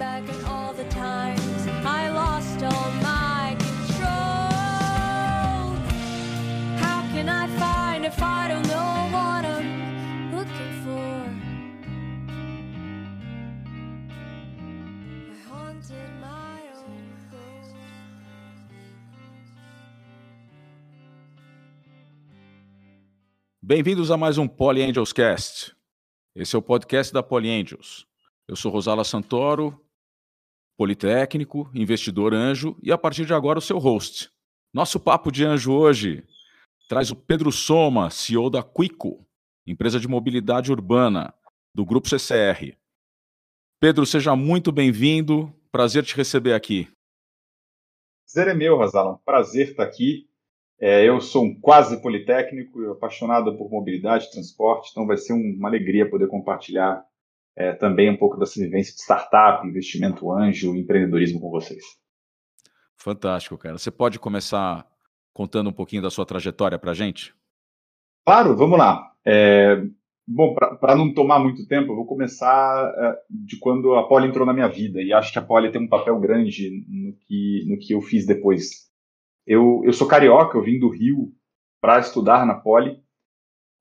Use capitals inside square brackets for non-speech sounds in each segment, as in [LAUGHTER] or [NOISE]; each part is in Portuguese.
back at all the times I lost all my control. How can I find if I don't know what I'm looking for? I haunted my own. Bem-vindos a mais um Poly Angels Cast. Esse é o podcast da Poly Angels. Eu sou Rosala Santoro, politécnico, investidor anjo e a partir de agora o seu host. Nosso papo de anjo hoje traz o Pedro Soma, CEO da Quico, empresa de mobilidade urbana do grupo CCR. Pedro, seja muito bem-vindo. Prazer te receber aqui. Prazer é meu, Rosala. Um prazer estar aqui. É, eu sou um quase politécnico, apaixonado por mobilidade transporte, então vai ser um- uma alegria poder compartilhar é, também um pouco dessa vivência de startup, investimento anjo, empreendedorismo com vocês. Fantástico, cara. Você pode começar contando um pouquinho da sua trajetória para gente? Claro, vamos lá. É, bom, para não tomar muito tempo, eu vou começar é, de quando a Poli entrou na minha vida, e acho que a Poli tem um papel grande no que, no que eu fiz depois. Eu, eu sou carioca, eu vim do Rio para estudar na Poli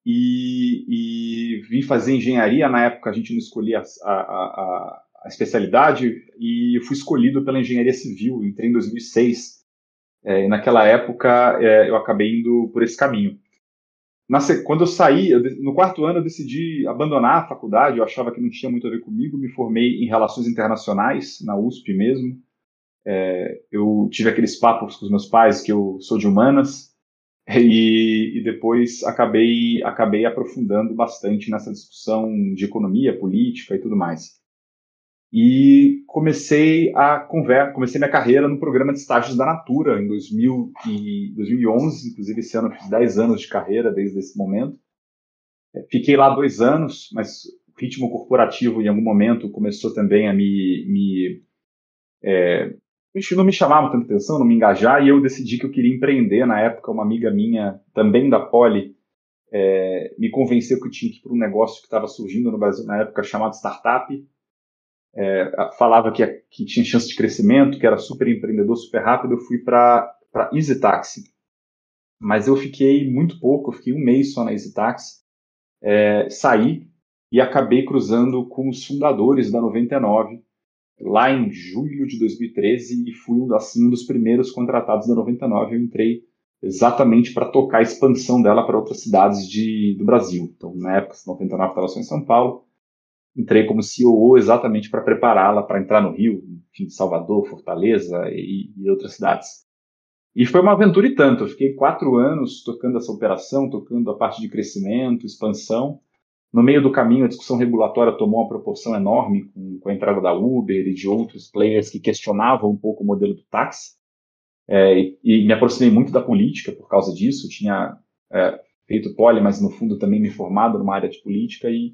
e, e vim fazer engenharia. Na época a gente não escolhia a, a, a, especialidade e eu fui escolhido pela engenharia civil. Entrei em 2006 é, e naquela época é, eu acabei indo por esse caminho. Na quando eu saí, eu no quarto ano eu decidi abandonar a faculdade. Eu achava que não tinha muito a ver comigo. Me formei em relações internacionais na USP mesmo eu tive aqueles papos com os meus pais que eu sou de humanas e, e depois acabei acabei aprofundando bastante nessa discussão de economia, política e tudo mais. E comecei a conver comecei minha carreira no programa de estágios da Natura em 2000 e 2011, inclusive esse ano eu fiz 10 anos de carreira desde esse momento. É, Fiquei lá dois anos, mas o ritmo corporativo em algum momento começou também a me, me Isso não me chamava tanta atenção, não me engajar, e eu decidi que eu queria empreender. Na época, uma amiga minha, também da Poli, é, me convenceu que eu tinha que ir para um negócio que estava surgindo no Brasil na época, chamado startup. É, falava que, que tinha chance de crescimento, que era super empreendedor, super rápido. Eu fui para Easy Taxi. Mas eu fiquei muito pouco, eu fiquei um mês só na Easy Taxi. É, saí e acabei cruzando com os fundadores da 99 lá em julho de 2013 e fui assim, um dos primeiros contratados da 99. Eu entrei exatamente para tocar a expansão dela para outras cidades de, do Brasil. Então, na época, a 99 estava só em São Paulo. Entrei como COO exatamente para prepará-la para entrar no Rio, enfim, Salvador, Fortaleza e, e outras cidades. E foi uma aventura e tanto. Eu fiquei quatro anos tocando essa operação, tocando a parte de crescimento, expansão. No meio do caminho, a discussão regulatória tomou uma proporção enorme com, com a entrada da Uber e de outros players que questionavam um pouco o modelo do táxi. É, e, e me aproximei muito da política por causa disso. Tinha é, feito poli, mas no fundo também me formado numa área de política e,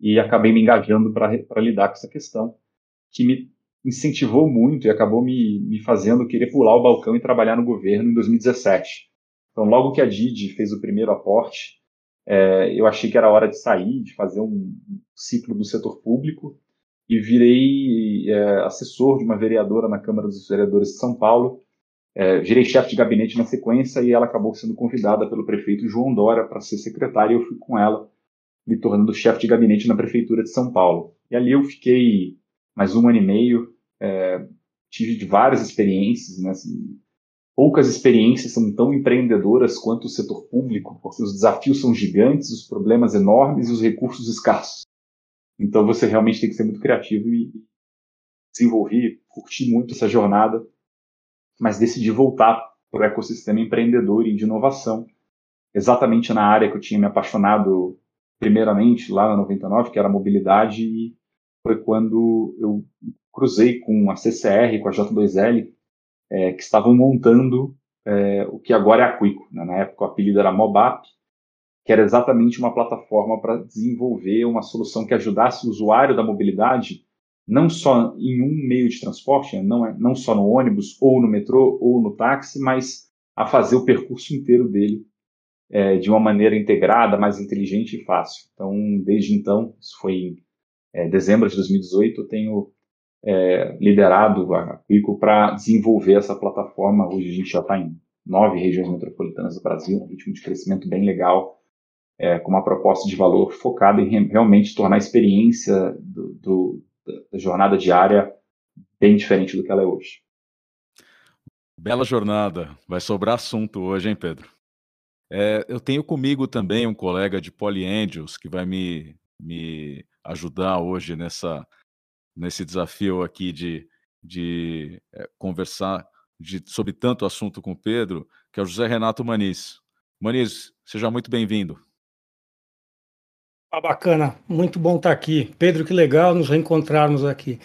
e acabei me engajando para lidar com essa questão, que me incentivou muito e acabou me, me fazendo querer pular o balcão e trabalhar no governo em 2017. Então, logo que a Didi fez o primeiro aporte, é, eu achei que era hora de sair, de fazer um ciclo do setor público e virei é, assessor de uma vereadora na Câmara dos Vereadores de São Paulo. É, virei chefe de gabinete na sequência e ela acabou sendo convidada pelo prefeito João Dória para ser secretária e eu fui com ela, me tornando chefe de gabinete na prefeitura de São Paulo. E ali eu fiquei mais um ano e meio, é, tive várias experiências, né, assim, poucas experiências são tão empreendedoras quanto o setor público, porque os desafios são gigantes, os problemas enormes e os recursos escassos. Então você realmente tem que ser muito criativo e desenvolver, curtir muito essa jornada, mas decidi voltar para o ecossistema empreendedor e de inovação, exatamente na área que eu tinha me apaixonado primeiramente lá na 99, que era a mobilidade, e foi quando eu cruzei com a CCR, com a J2L, é, que estavam montando é, o que agora é a Quico. Né? Na época o apelido era Mobap, que era exatamente uma plataforma para desenvolver uma solução que ajudasse o usuário da mobilidade não só em um meio de transporte, não, é, não só no ônibus, ou no metrô, ou no táxi, mas a fazer o percurso inteiro dele é, de uma maneira integrada, mais inteligente e fácil. Então, desde então, isso foi em é, dezembro de 2018, eu tenho é, liderado a Quico para desenvolver essa plataforma. Hoje a gente já está em nove regiões metropolitanas do Brasil, um ritmo de crescimento bem legal, é, com uma proposta de valor focada em realmente tornar a experiência do, do, da jornada diária bem diferente do que ela é hoje. Bela jornada. Vai sobrar assunto hoje, hein, Pedro? É, eu tenho comigo também um colega de Polyangels que vai me, me ajudar hoje nessa, nesse desafio aqui de, de é, conversar de, sobre tanto assunto com o Pedro, que é o José Renato Maniz. Maniz, seja muito bem-vindo. Ah, bacana, muito bom estar aqui. Pedro, que legal nos reencontrarmos aqui.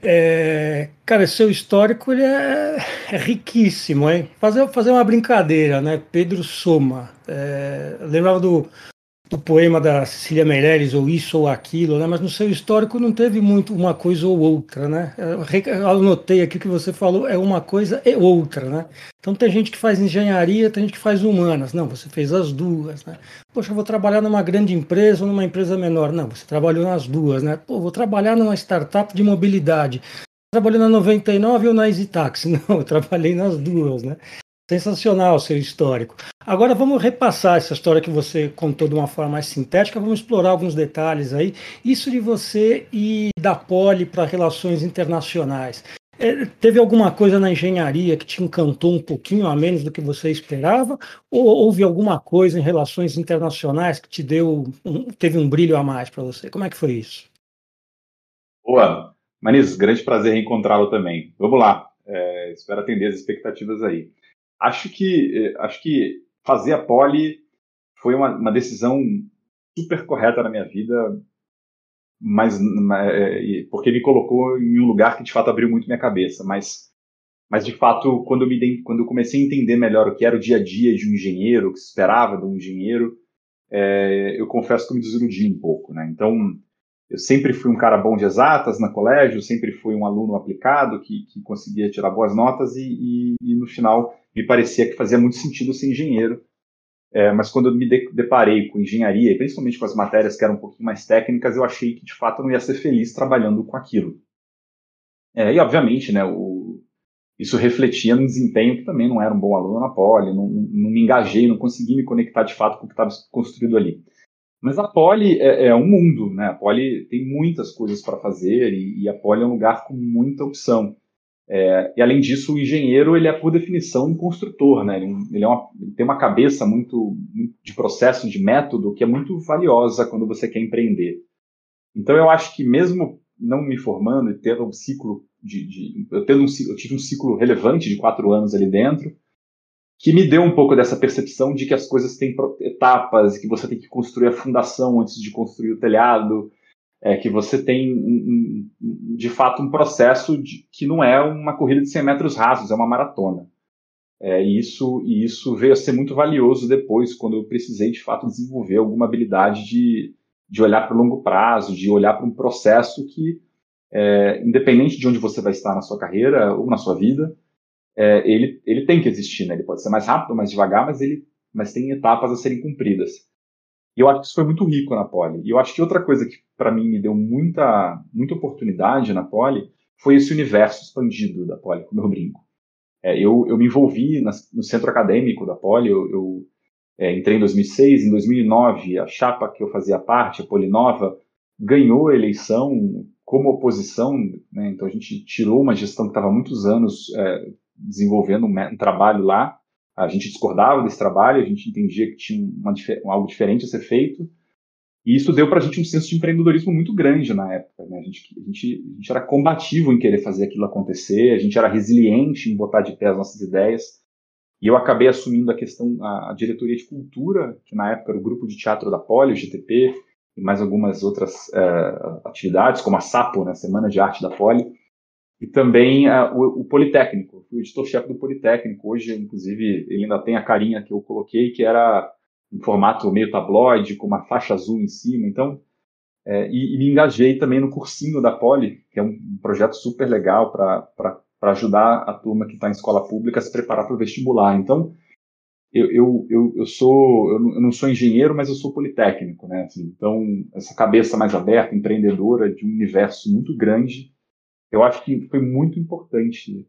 É, cara, seu histórico ele é, é, riquíssimo, hein? Fazer, fazer uma brincadeira, né? Pedro Soma. É, lembrava do, do poema da Cecília Meirelles, ou isso ou aquilo, né? mas no seu histórico não teve muito uma coisa ou outra, né? Eu anotei aqui que você falou é uma coisa e outra, né? Então tem gente que faz engenharia, tem gente que faz humanas. Não, você fez as duas, né? Poxa, eu vou trabalhar numa grande empresa ou numa empresa menor. Não, você trabalhou nas duas, né? Pô, vou trabalhar numa startup de mobilidade. Trabalhei na 99 ou na Easy Taxi? [LAUGHS] Não, eu trabalhei nas duas, né? Sensacional o seu histórico. Agora vamos repassar essa história que você contou de uma forma mais sintética, vamos explorar alguns detalhes aí. Isso de você e da Poli para relações internacionais. É, teve alguma coisa na engenharia que te encantou um pouquinho a menos do que você esperava? Ou houve alguma coisa em relações internacionais que te deu, um, teve um brilho a mais para você? Como é que foi isso? Boa. Manis, grande prazer reencontrá-lo também. Vamos lá. É, espero atender as expectativas aí. Acho que, eh, acho que fazer a poli foi uma, uma decisão super correta na minha vida, mas é, porque me colocou em um lugar que de fato abriu muito minha cabeça. Mas, mas de fato, quando eu, me, quando eu comecei a entender melhor o que era o dia a dia de um engenheiro, o que se esperava de um engenheiro, é, eu confesso que eu me desiludi um pouco. Né? Então, eu sempre fui um cara bom de exatas na colégio, sempre fui um aluno aplicado que, que conseguia tirar boas notas e, e, e, no final me parecia que fazia muito sentido ser engenheiro. É, mas quando eu me deparei com engenharia, e principalmente com as matérias que eram um pouquinho mais técnicas, eu achei que de fato eu não ia ser feliz trabalhando com aquilo. É, e obviamente, né, o, isso refletia no desempenho que também não era um bom aluno na Poli, não, não me engajei, não consegui me conectar de fato com o que estava construído ali. Mas a Poli é, é, um mundo, né? A Poli tem muitas coisas para fazer e, e, a Poli é um lugar com muita opção. É, e além disso, o engenheiro ele é por definição um construtor, né? Ele, ele, é uma, ele tem uma cabeça muito, muito, de processo, de método que é muito valiosa quando você quer empreender. Então eu acho que mesmo não me formando e tendo um ciclo de, de eu tendo um, eu tive um ciclo relevante de quatro anos ali dentro que me deu um pouco dessa percepção de que as coisas têm etapas, que você tem que construir a fundação antes de construir o telhado, é, que você tem, um, um, de fato, um processo de, que não é uma corrida de 100 metros rasos, é uma maratona. É, e, isso, e isso veio a ser muito valioso depois, quando eu precisei, de fato, desenvolver alguma habilidade de, de olhar para o longo prazo, de olhar para um processo que, é, independente de onde você vai estar na sua carreira ou na sua vida, é, ele, ele tem que existir, né? Ele pode ser mais rápido, mais devagar, mas ele mas tem etapas a serem cumpridas. E eu acho que isso foi muito rico na Poli. E eu acho que outra coisa que para mim me deu muita muita oportunidade na Poli foi esse universo expandido da Poli, como eu brinco. É, eu, eu me envolvi na, no centro acadêmico da Poli, eu, eu é, entrei em 2006, em 2009 a chapa que eu fazia parte, a Polinova, ganhou a eleição como oposição, né? então a gente tirou uma gestão que estava muitos anos é, desenvolvendo um, um, trabalho lá. A gente discordava desse trabalho, a gente entendia que tinha uma, algo diferente a ser feito. E isso deu para a gente um senso de empreendedorismo muito grande na época. Né? A, gente, a, gente, a gente era combativo em querer fazer aquilo acontecer, a gente era resiliente em botar de pé as nossas ideias. E eu acabei assumindo a questão, a, diretoria de cultura, que na época era o grupo de teatro da Poli, o GTP, e mais algumas outras uh, atividades, como a SAPO, né, Semana de Arte da Poli e também uh, o, o, Politécnico, o editor-chefe do Politécnico. Hoje, inclusive, ele ainda tem a carinha que eu coloquei, que era em formato meio tabloide, com uma faixa azul em cima. Então, é, e, e, me engajei também no cursinho da Poli, que é um, um projeto super legal para ajudar a turma que está em escola pública a se preparar para o vestibular. Então, eu, eu, eu, eu sou eu não sou engenheiro, mas eu sou politécnico, né? Assim, então, essa cabeça mais aberta, empreendedora, de um universo muito grande eu acho que foi muito importante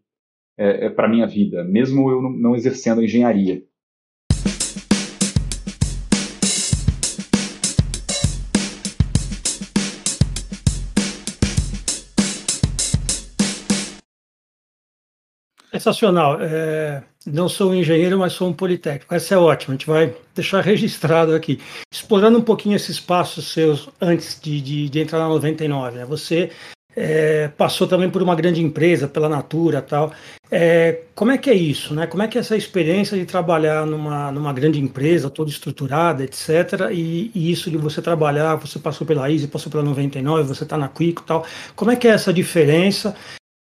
é, é para minha vida, mesmo eu não, não exercendo a engenharia. Sensacional. É, não sou um engenheiro, mas sou um politécnico. Essa é ótima, a gente vai deixar registrado aqui. Explorando um pouquinho esses passos seus antes de, de, de entrar na 99, né? você é, passou também por uma grande empresa, pela Natura tal. É, como é que é isso? Né? Como é que é essa experiência de trabalhar numa, numa grande empresa, toda estruturada, etc. E, e isso de você trabalhar, você passou pela Easy, passou pela 99, você está na Quico tal. Como é que é essa diferença?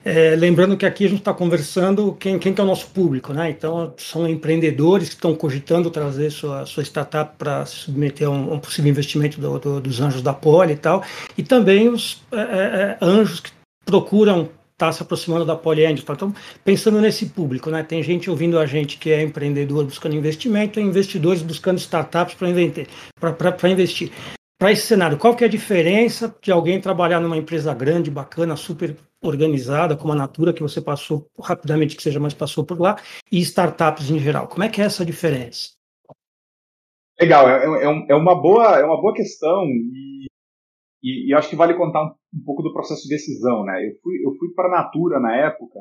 É, lembrando que aqui a gente está conversando quem, quem que é o nosso público, né? Então, são empreendedores que estão cogitando trazer sua, sua startup para submeter a um, um possível investimento do, do, dos anjos da Poli e tal, e também os é, é, é anjos que procuram estar tá se aproximando da Poli Angels. Então, pensando nesse público, né? Tem gente ouvindo a gente que é empreendedor buscando investimento e investidores buscando startups para investir para esse cenário, qual que é a diferença de alguém trabalhar numa empresa grande, bacana, super organizada, como a Natura, que você passou rapidamente, que seja, mas passou por lá, e startups em geral? Como é que é essa diferença? Legal, é, é, é uma, boa, é uma boa questão e, e, e acho que vale contar um, um, pouco do processo de decisão. Né? Eu fui, eu fui para a Natura na época,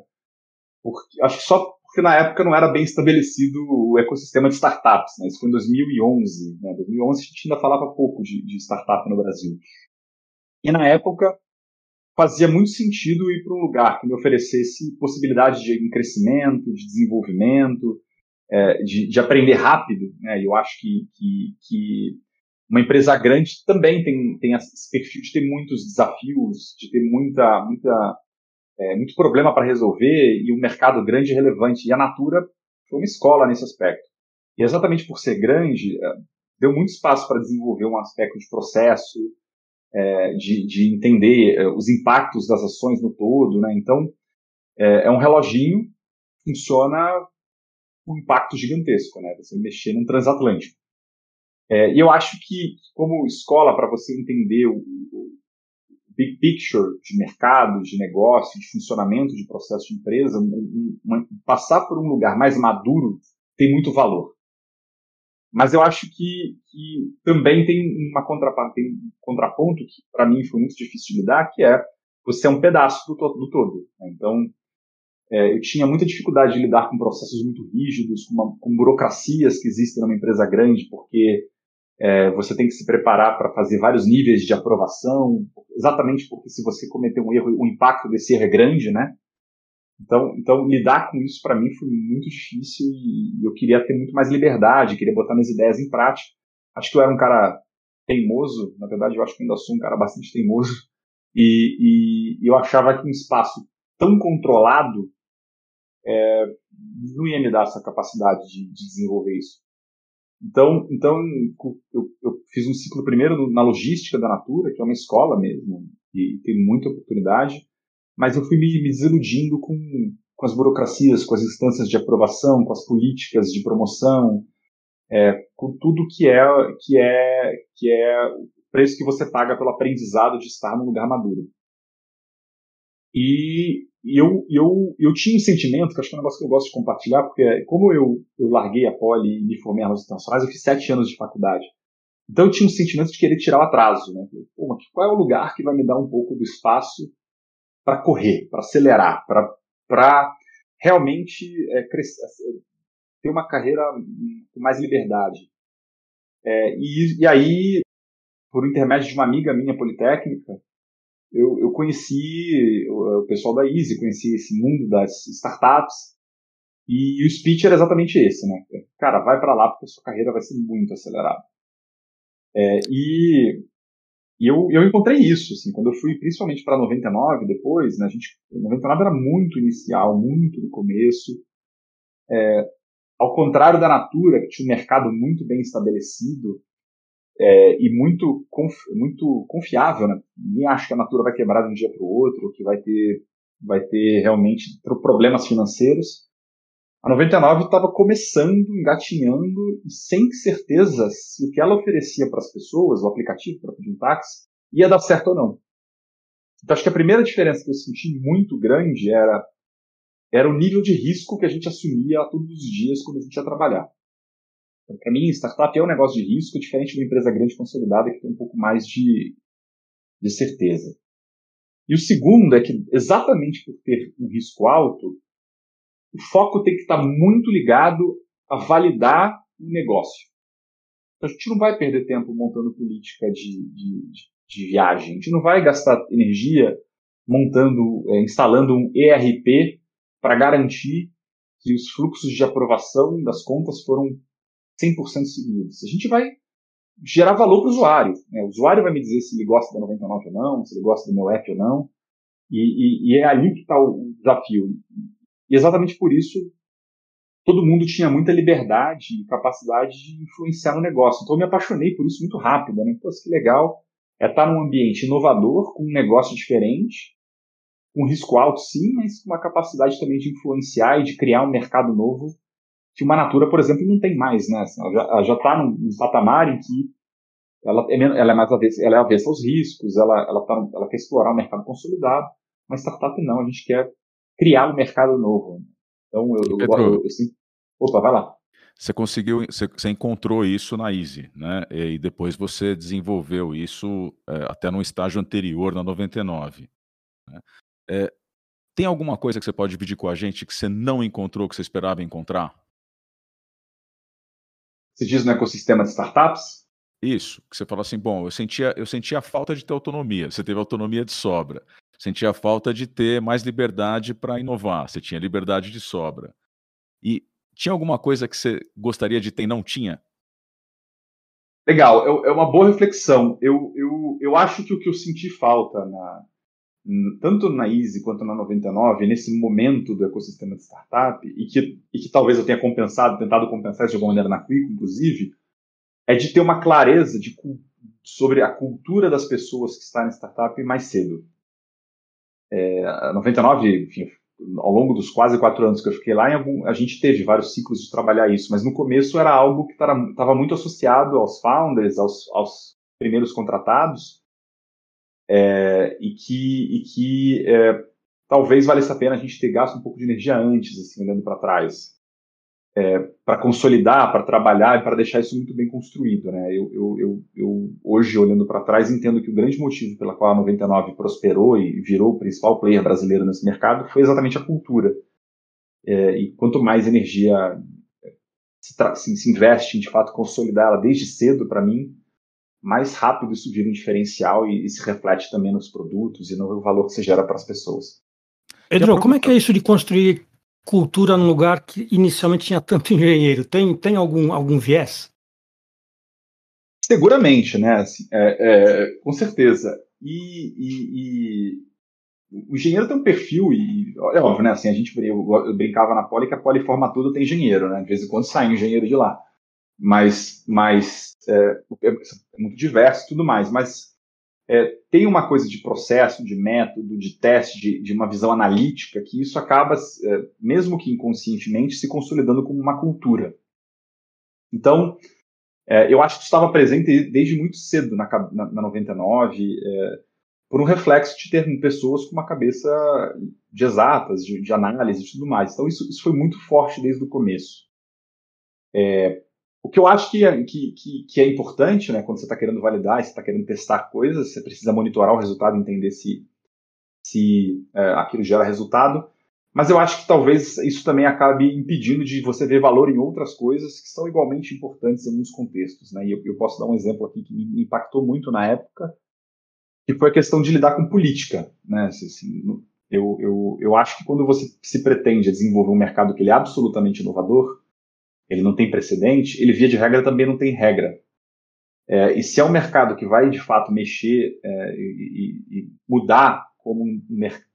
porque, acho que só porque na época não era bem estabelecido o ecossistema de startups. Né? Isso foi em 2011. Né? 2011 a gente ainda falava pouco de, de startup no Brasil. E na época fazia muito sentido ir para um lugar que me oferecesse possibilidade de crescimento, de desenvolvimento, é, de, de, aprender rápido. Né? Eu acho que, que, que, uma empresa grande também tem, tem esse perfil de ter muitos desafios, de ter muita, muita é, muito problema para resolver e um mercado grande e relevante. E a Natura foi uma escola nesse aspecto. E exatamente por ser grande, é, deu muito espaço para desenvolver um aspecto de processo, é, de, de, entender é, os impactos das ações no todo. Né? Então, é, é um reloginho funciona um impacto gigantesco, né? você mexer num transatlântico. É, e eu acho que, como escola, para você entender o, big picture de mercado, de negócio, de funcionamento de processo de empresa, um, um, passar por um lugar mais maduro tem muito valor. Mas eu acho que, que também tem uma contraparte, tem um contraponto que para mim foi muito difícil de lidar, que é você é um pedaço do, to do todo. Né? Então, é, eu tinha muita dificuldade de lidar com processos muito rígidos, com, uma, com burocracias que existem numa empresa grande, porque é, você tem que se preparar para fazer vários níveis de aprovação, exatamente porque se você cometer um erro, o impacto desse erro é grande, né? Então, então lidar com isso para mim foi muito difícil e eu queria ter muito mais liberdade, queria botar minhas ideias em prática. Acho que eu era um cara teimoso, na verdade eu acho que ainda sou um cara bastante teimoso e, e eu achava que um espaço tão controlado é, não ia me dar essa capacidade de, de desenvolver isso. Então, então eu, eu, fiz um ciclo primeiro na logística da Natura, que é uma escola mesmo, e tem muita oportunidade, mas eu fui me, me desiludindo com, com as burocracias, com as instâncias de aprovação, com as políticas de promoção, é, com tudo que é, que é, que é o preço que você paga pelo aprendizado de estar num lugar maduro. E, e eu, eu, eu tinha um sentimento, que acho que é um negócio que eu gosto de compartilhar, porque como eu, eu larguei a poli e me formei em relações internacionais, eu fiz sete anos de faculdade. Então eu tinha um sentimento de querer tirar o atraso. Né? Pô, mas qual é o lugar que vai me dar um pouco do espaço para correr, para acelerar, para realmente é, crescer, ter uma carreira com mais liberdade? É, e, e aí, por intermédio de uma amiga minha politécnica, eu, eu conheci o, o pessoal da Easy, conheci esse mundo das startups, e o speech era exatamente esse, né? Cara, vai para lá porque a sua carreira vai ser muito acelerada. É, e, e eu, eu encontrei isso, assim, quando eu fui principalmente para 99 depois, né? A gente, 99 era muito inicial, muito no começo. É, ao contrário da Natura, que tinha um mercado muito bem estabelecido, é, e muito, conf, muito confiável, né? Nem acho que a Natura vai quebrar de um dia para o outro, que vai ter, vai ter realmente problemas financeiros. A 99 estava começando, engatinhando sem certeza se o que ela oferecia para as pessoas, o aplicativo para pedir um táxi, ia dar certo ou não. Então, acho que a primeira diferença que eu senti muito grande era, era o nível de risco que a gente assumia todos os dias quando a gente ia trabalhar. Então, para mim, startup é um negócio de risco, diferente de uma empresa grande consolidada que tem um pouco mais de, de certeza. E o segundo é que, exatamente por ter um risco alto, o foco tem que estar muito ligado a validar o negócio. Então, a gente não vai perder tempo montando política de, de, de viagem. A gente não vai gastar energia montando, é, instalando um ERP para garantir que os fluxos de aprovação das contas foram 100% seguidos. A gente vai gerar valor para o usuário. Né? O usuário vai me dizer se ele gosta da 99 ou não, se ele gosta do meu app ou não. E, e, e é ali que está o desafio. E exatamente por isso todo mundo tinha muita liberdade e capacidade de influenciar no negócio. Então eu me apaixonei por isso muito rápido, né? Pô, que legal. É estar num ambiente inovador, com um negócio diferente, com risco alto sim, mas com uma capacidade também de influenciar e de criar um mercado novo que uma Natura, por exemplo, não tem mais, né? Ela já está num, num, patamar em que ela é, ela é mais avessa, ela é avessa aos riscos, ela, ela, tá, ela quer explorar o mercado consolidado, mas startup não, a gente quer criar um mercado novo. Então, eu, eu, Pedro, eu, eu assim, opa, vai lá. Você conseguiu, você, você, encontrou isso na Easy, né? E depois você desenvolveu isso é, até no estágio anterior, na 99. Né? É, tem alguma coisa que você pode dividir com a gente que você não encontrou, que você esperava encontrar? Você diz no ecossistema de startups? Isso, que você fala assim, bom, eu sentia, eu sentia a falta de ter autonomia, você teve autonomia de sobra. Sentia a falta de ter mais liberdade para inovar, você tinha liberdade de sobra. E tinha alguma coisa que você gostaria de ter e não tinha? Legal, é, é uma boa reflexão. Eu, eu, eu acho que o que eu senti falta, na, tanto na Easy quanto na 99, nesse momento do ecossistema de startup, e que, e que talvez eu tenha compensado, tentado compensar de alguma maneira na Quick, inclusive, é de ter uma clareza de, sobre a cultura das pessoas que estão na startup mais cedo. É, a 99, enfim, ao longo dos quase quatro anos que eu fiquei lá, algum, a gente teve vários ciclos de trabalhar isso, mas no começo era algo que estava muito associado aos founders, aos, aos primeiros contratados, é, e que, e que é, talvez valesse a pena a gente ter gasto um pouco de energia antes, assim, olhando para trás é, para consolidar, para trabalhar e para deixar isso muito bem construído. Né? Eu, eu, eu, eu hoje, olhando para trás, entendo que o grande motivo pela qual a 99 prosperou e virou o principal player brasileiro nesse mercado foi exatamente a cultura. É, e quanto mais energia se, se, se, investe em, de fato, consolidar ela desde cedo, para mim, mais rápido isso vira um diferencial e, e, se reflete também nos produtos e no valor que se gera para as pessoas. Pedro, como é que é isso de construir cultura num lugar que inicialmente tinha tanto [LAUGHS] engenheiro? Tem, tem algum, algum viés? Seguramente, né? Assim, é, é, com certeza. E, e, e, o engenheiro tem um perfil, e é óbvio, né? Assim, a gente eu, eu brincava na Poli que a Poli forma tudo tem engenheiro, né? De vez em quando sai um engenheiro de lá. Mas, mas é, é, é muito diverso e tudo mais. Mas é, tem uma coisa de processo, de método, de teste, de, de uma visão analítica, que isso acaba, é, mesmo que inconscientemente, se consolidando como uma cultura. Então, é, eu acho que estava presente desde muito cedo na, na, na 99, é, por um reflexo de ter pessoas com uma cabeça de exatas, de, de análise e tudo mais. Então, isso, isso foi muito forte desde o começo. É, o que eu acho que é, que, que, que é importante, né, quando você está querendo validar, você está querendo testar coisas, você precisa monitorar o resultado, entender se, se é, aquilo gera resultado. Mas eu acho que talvez isso também acabe impedindo de você ver valor em outras coisas que são igualmente importantes em alguns contextos. Né? E eu, eu posso dar um exemplo aqui que me impactou muito na época, que foi a questão de lidar com política. Né? Assim, eu, eu, eu acho que quando você se pretende desenvolver um mercado que ele é absolutamente inovador, ele não tem precedente, ele via de regra também não tem regra. É, e se é um mercado que vai de fato mexer é, e, e, mudar como um,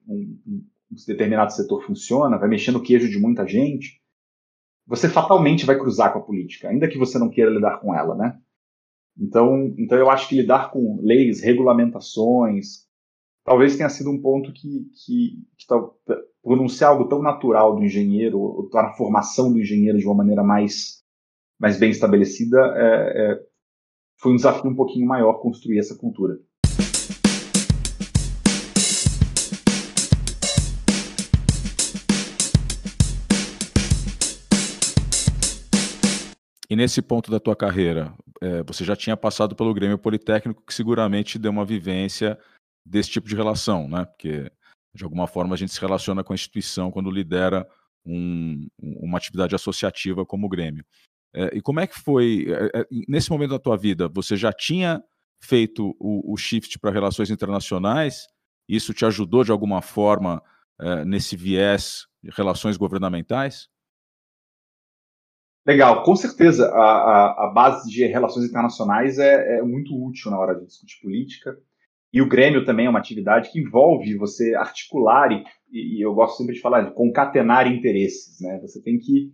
um, um, determinado setor funciona, vai mexer no queijo de muita gente, você fatalmente vai cruzar com a política, ainda que você não queira lidar com ela, né? Então, então eu acho que lidar com leis, regulamentações, talvez tenha sido um ponto que, que, que pronunciar algo tão natural do engenheiro, ou a formação do engenheiro de uma maneira mais, mais bem estabelecida, é, é, foi um desafio um pouquinho maior construir essa cultura. E nesse ponto da tua carreira, é, você já tinha passado pelo Grêmio Politécnico, que seguramente deu uma vivência desse tipo de relação, né? Porque de alguma forma a gente se relaciona com a instituição quando lidera um, uma atividade associativa como o Grêmio. É, e como é que foi, é, é nesse momento da tua vida, você já tinha feito o, o shift para relações internacionais? Isso te ajudou de alguma forma é, nesse viés de relações governamentais? Legal, com certeza a, a, a, base de relações internacionais é, é, muito útil na hora de discutir política. E o Grêmio também é uma atividade que envolve você articular, e, e eu gosto sempre de falar de concatenar interesses. Né? Você tem que.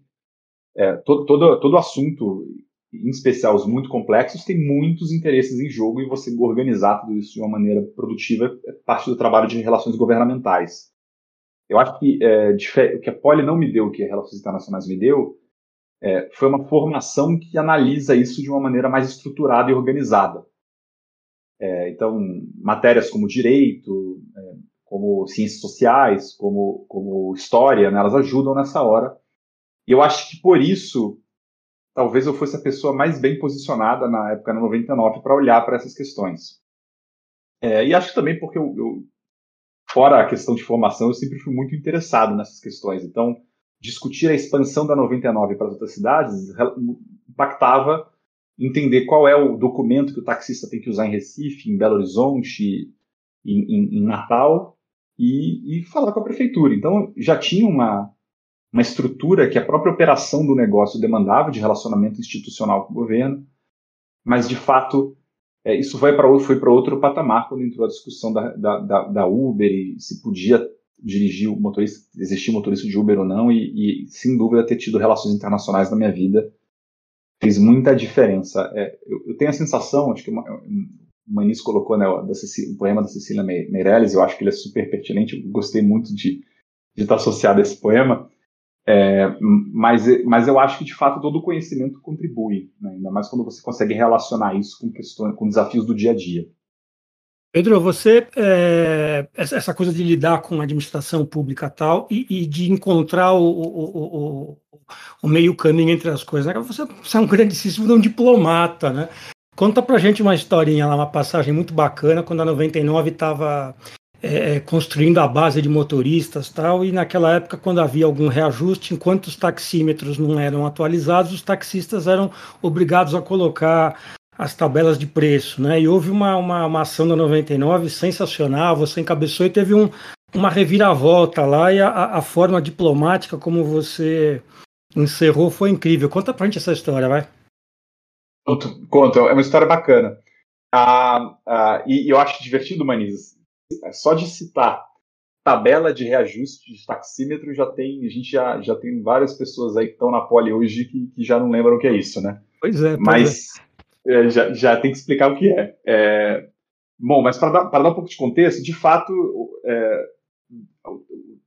É, todo, todo, todo assunto, em especial os muito complexos, tem muitos interesses em jogo e você organizar tudo isso de uma maneira produtiva é parte do trabalho de relações governamentais. Eu acho que é, o que a Poli não me deu, o que a Relações Internacionais me deu, é, foi uma formação que analisa isso de uma maneira mais estruturada e organizada. É, então, matérias como direito, é, como ciências sociais, como, como história, né, elas ajudam nessa hora. E eu acho que por isso, talvez eu fosse a pessoa mais bem posicionada na época, na 99, para olhar para essas questões. É, e acho também porque eu, eu, fora a questão de formação, eu sempre fui muito interessado nessas questões. Então, discutir a expansão da 99 para as outras cidades impactava entender qual é o documento que o taxista tem que usar em Recife, em Belo Horizonte, em, em, em Natal, e, e, falar com a prefeitura. Então, já tinha uma, uma estrutura que a própria operação do negócio demandava de relacionamento institucional com o governo, mas, de fato, é, isso foi para foi outro patamar quando entrou a discussão da, da, da, da Uber e se podia dirigir o motorista, existir motorista de Uber ou não, e, e, sem dúvida ter tido relações internacionais na minha vida fez muita diferença. É, eu, eu, tenho a sensação, acho que uma, o Manis colocou né, da Cecília, o poema da Cecília Meirelles, eu acho que ele é super pertinente, eu gostei muito de, de estar associado a esse poema, é, mas, mas eu acho que de fato todo o conhecimento contribui, né, ainda mais quando você consegue relacionar isso com, questões, com desafios do dia a dia. Pedro, você é, essa coisa de lidar com a administração pública tal e, e de encontrar o, o, o, o, meio caminho entre as coisas. Né? Você, você é um grandíssimo um diplomata, né? Conta pra gente uma historinha lá, uma passagem muito bacana, quando a 99 estava é, construindo a base de motoristas tal, e naquela época, quando havia algum reajuste, enquanto os taxímetros não eram atualizados, os taxistas eram obrigados a colocar as tabelas de preço, né? E houve uma, uma, uma ação da 99 sensacional, você encabeçou e teve um, uma reviravolta lá e a, a forma diplomática como você encerrou foi incrível. Conta pra gente essa história, vai. Conto, conto é uma história bacana. Ah, ah, e, eu acho divertido, Maniz, só de citar tabela de reajuste de taxímetro já tem, a gente já, já tem várias pessoas aí que estão na poli hoje que, que já não lembram o que é isso, né? Pois é. Pois Mas é é, já, já tem que explicar o que é. é bom, mas para dar, dar um pouco de contexto, de fato, é,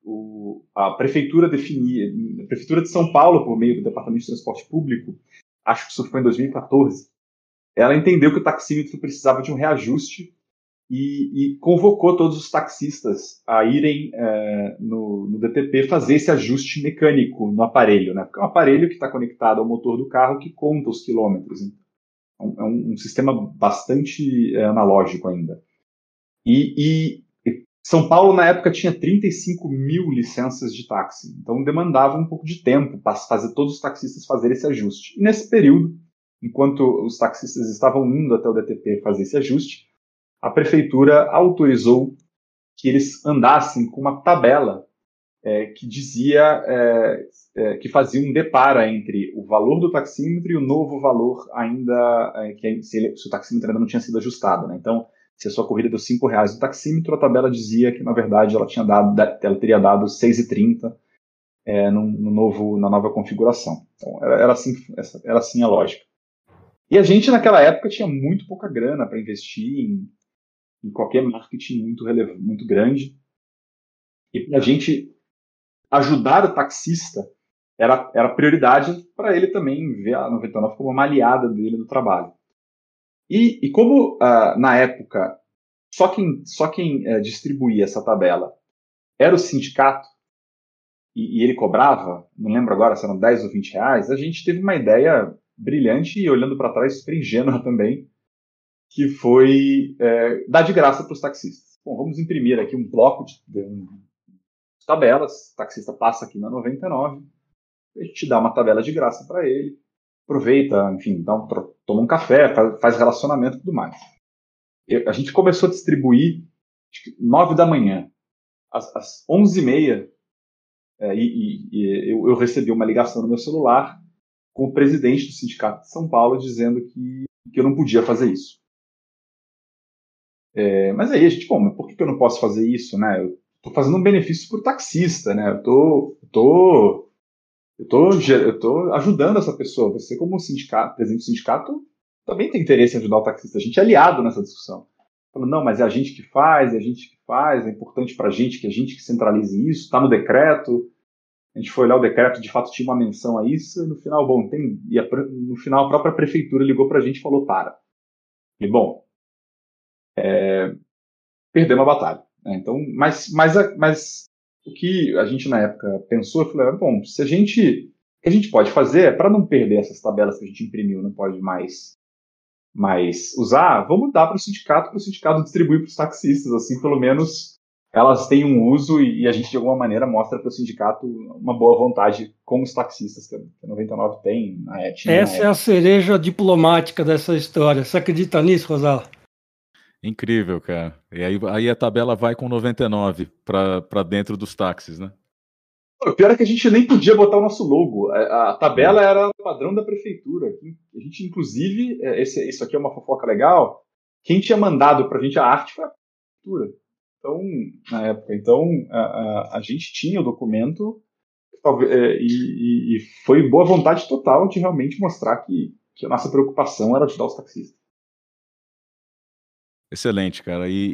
o, a prefeitura definia, a prefeitura de São Paulo, por meio do Departamento de Transporte Público, acho que isso foi em 2014, ela entendeu que o taxímetro precisava de um reajuste e, e convocou todos os taxistas a irem é, no, no, DTP fazer esse ajuste mecânico no aparelho, né? Porque é um aparelho que está conectado ao motor do carro que conta os quilômetros. É um, é um sistema bastante é, analógico ainda. E, e, São Paulo, na época, tinha 35 mil licenças de táxi, então demandava um pouco de tempo para fazer todos os taxistas fazerem esse ajuste. E nesse período, enquanto os taxistas estavam indo até o DTP fazer esse ajuste, a prefeitura autorizou que eles andassem com uma tabela é, que dizia é, é, que fazia um depara entre valor do taxímetro e o novo valor ainda é, que se, ele, se, o taxímetro ainda não tinha sido ajustado. Né? Então, se a sua corrida deu cinco reais no taxímetro, a tabela dizia que na verdade ela tinha dado, ela teria dado 6,30 é, no, no, novo, na nova configuração. Então, era, era assim, era assim a lógica. E a gente naquela época tinha muito pouca grana para investir em, em, qualquer marketing muito muito grande. E a gente ajudar o taxista era, era prioridade para ele também ver a 99 como uma aliada dele no trabalho. E, e como uh, na época só quem, só quem uh, distribuía essa tabela era o sindicato, e, e, ele cobrava, não lembro agora se eram 10 ou 20 reais, a gente teve uma ideia brilhante e olhando para trás super ingênua [LAUGHS] também, que foi é, dar de graça para os taxistas. Bom, vamos imprimir aqui um bloco de, de, de tabelas, o taxista passa aqui na 99, a gente dá uma tabela de graça para ele, aproveita, enfim, dá um, toma um café, faz, relacionamento e tudo mais. Eu, a gente começou a distribuir nove da manhã, às, onze e meia, é, e, e eu, eu, recebi uma ligação no meu celular com o presidente do sindicato de São Paulo dizendo que, que eu não podia fazer isso. É, mas aí a gente, bom, por que eu não posso fazer isso, né? Eu tô fazendo um benefício pro taxista, né? Eu tô, tô, eu tô, eu tô ajudando essa pessoa. Você, como sindicato, presidente do sindicato, também tem interesse em ajudar o taxista. A gente é aliado nessa discussão. Falando, não, mas é a gente que faz, é a gente que faz, é importante para a gente que a gente que centralize isso, está no decreto. A gente foi olhar o decreto, de fato tinha uma menção a isso, e no final, bom, tem. E a, no final a própria prefeitura ligou para a gente e falou: para. E bom, é, perdemos a batalha. Né? Então, mas, mas, mas o que a gente na época pensou, eu falei, ah, bom, se a gente. O que a gente pode fazer é, para não perder essas tabelas que a gente imprimiu, não pode mais mais usar, vamos dar para o sindicato, para o sindicato distribuir para os taxistas, assim, pelo menos elas têm um uso e, a gente de alguma maneira mostra para o sindicato uma boa vontade com os taxistas que a 99 tem na Essa é a cereja diplomática dessa história. Você acredita nisso, Rosal? Incrível, cara. E aí, aí a tabela vai com 99 para dentro dos táxis, né? O pior é que a gente nem podia botar o nosso logo. A, a tabela era padrão da prefeitura. A gente, inclusive, é, esse, isso aqui é uma fofoca legal. Quem tinha mandado para a gente a arte foi a prefeitura. Então, na época, então a, a, a gente tinha o documento é, e, e, foi boa vontade total de realmente mostrar que, que a nossa preocupação era ajudar os taxistas. Excelente, cara. E,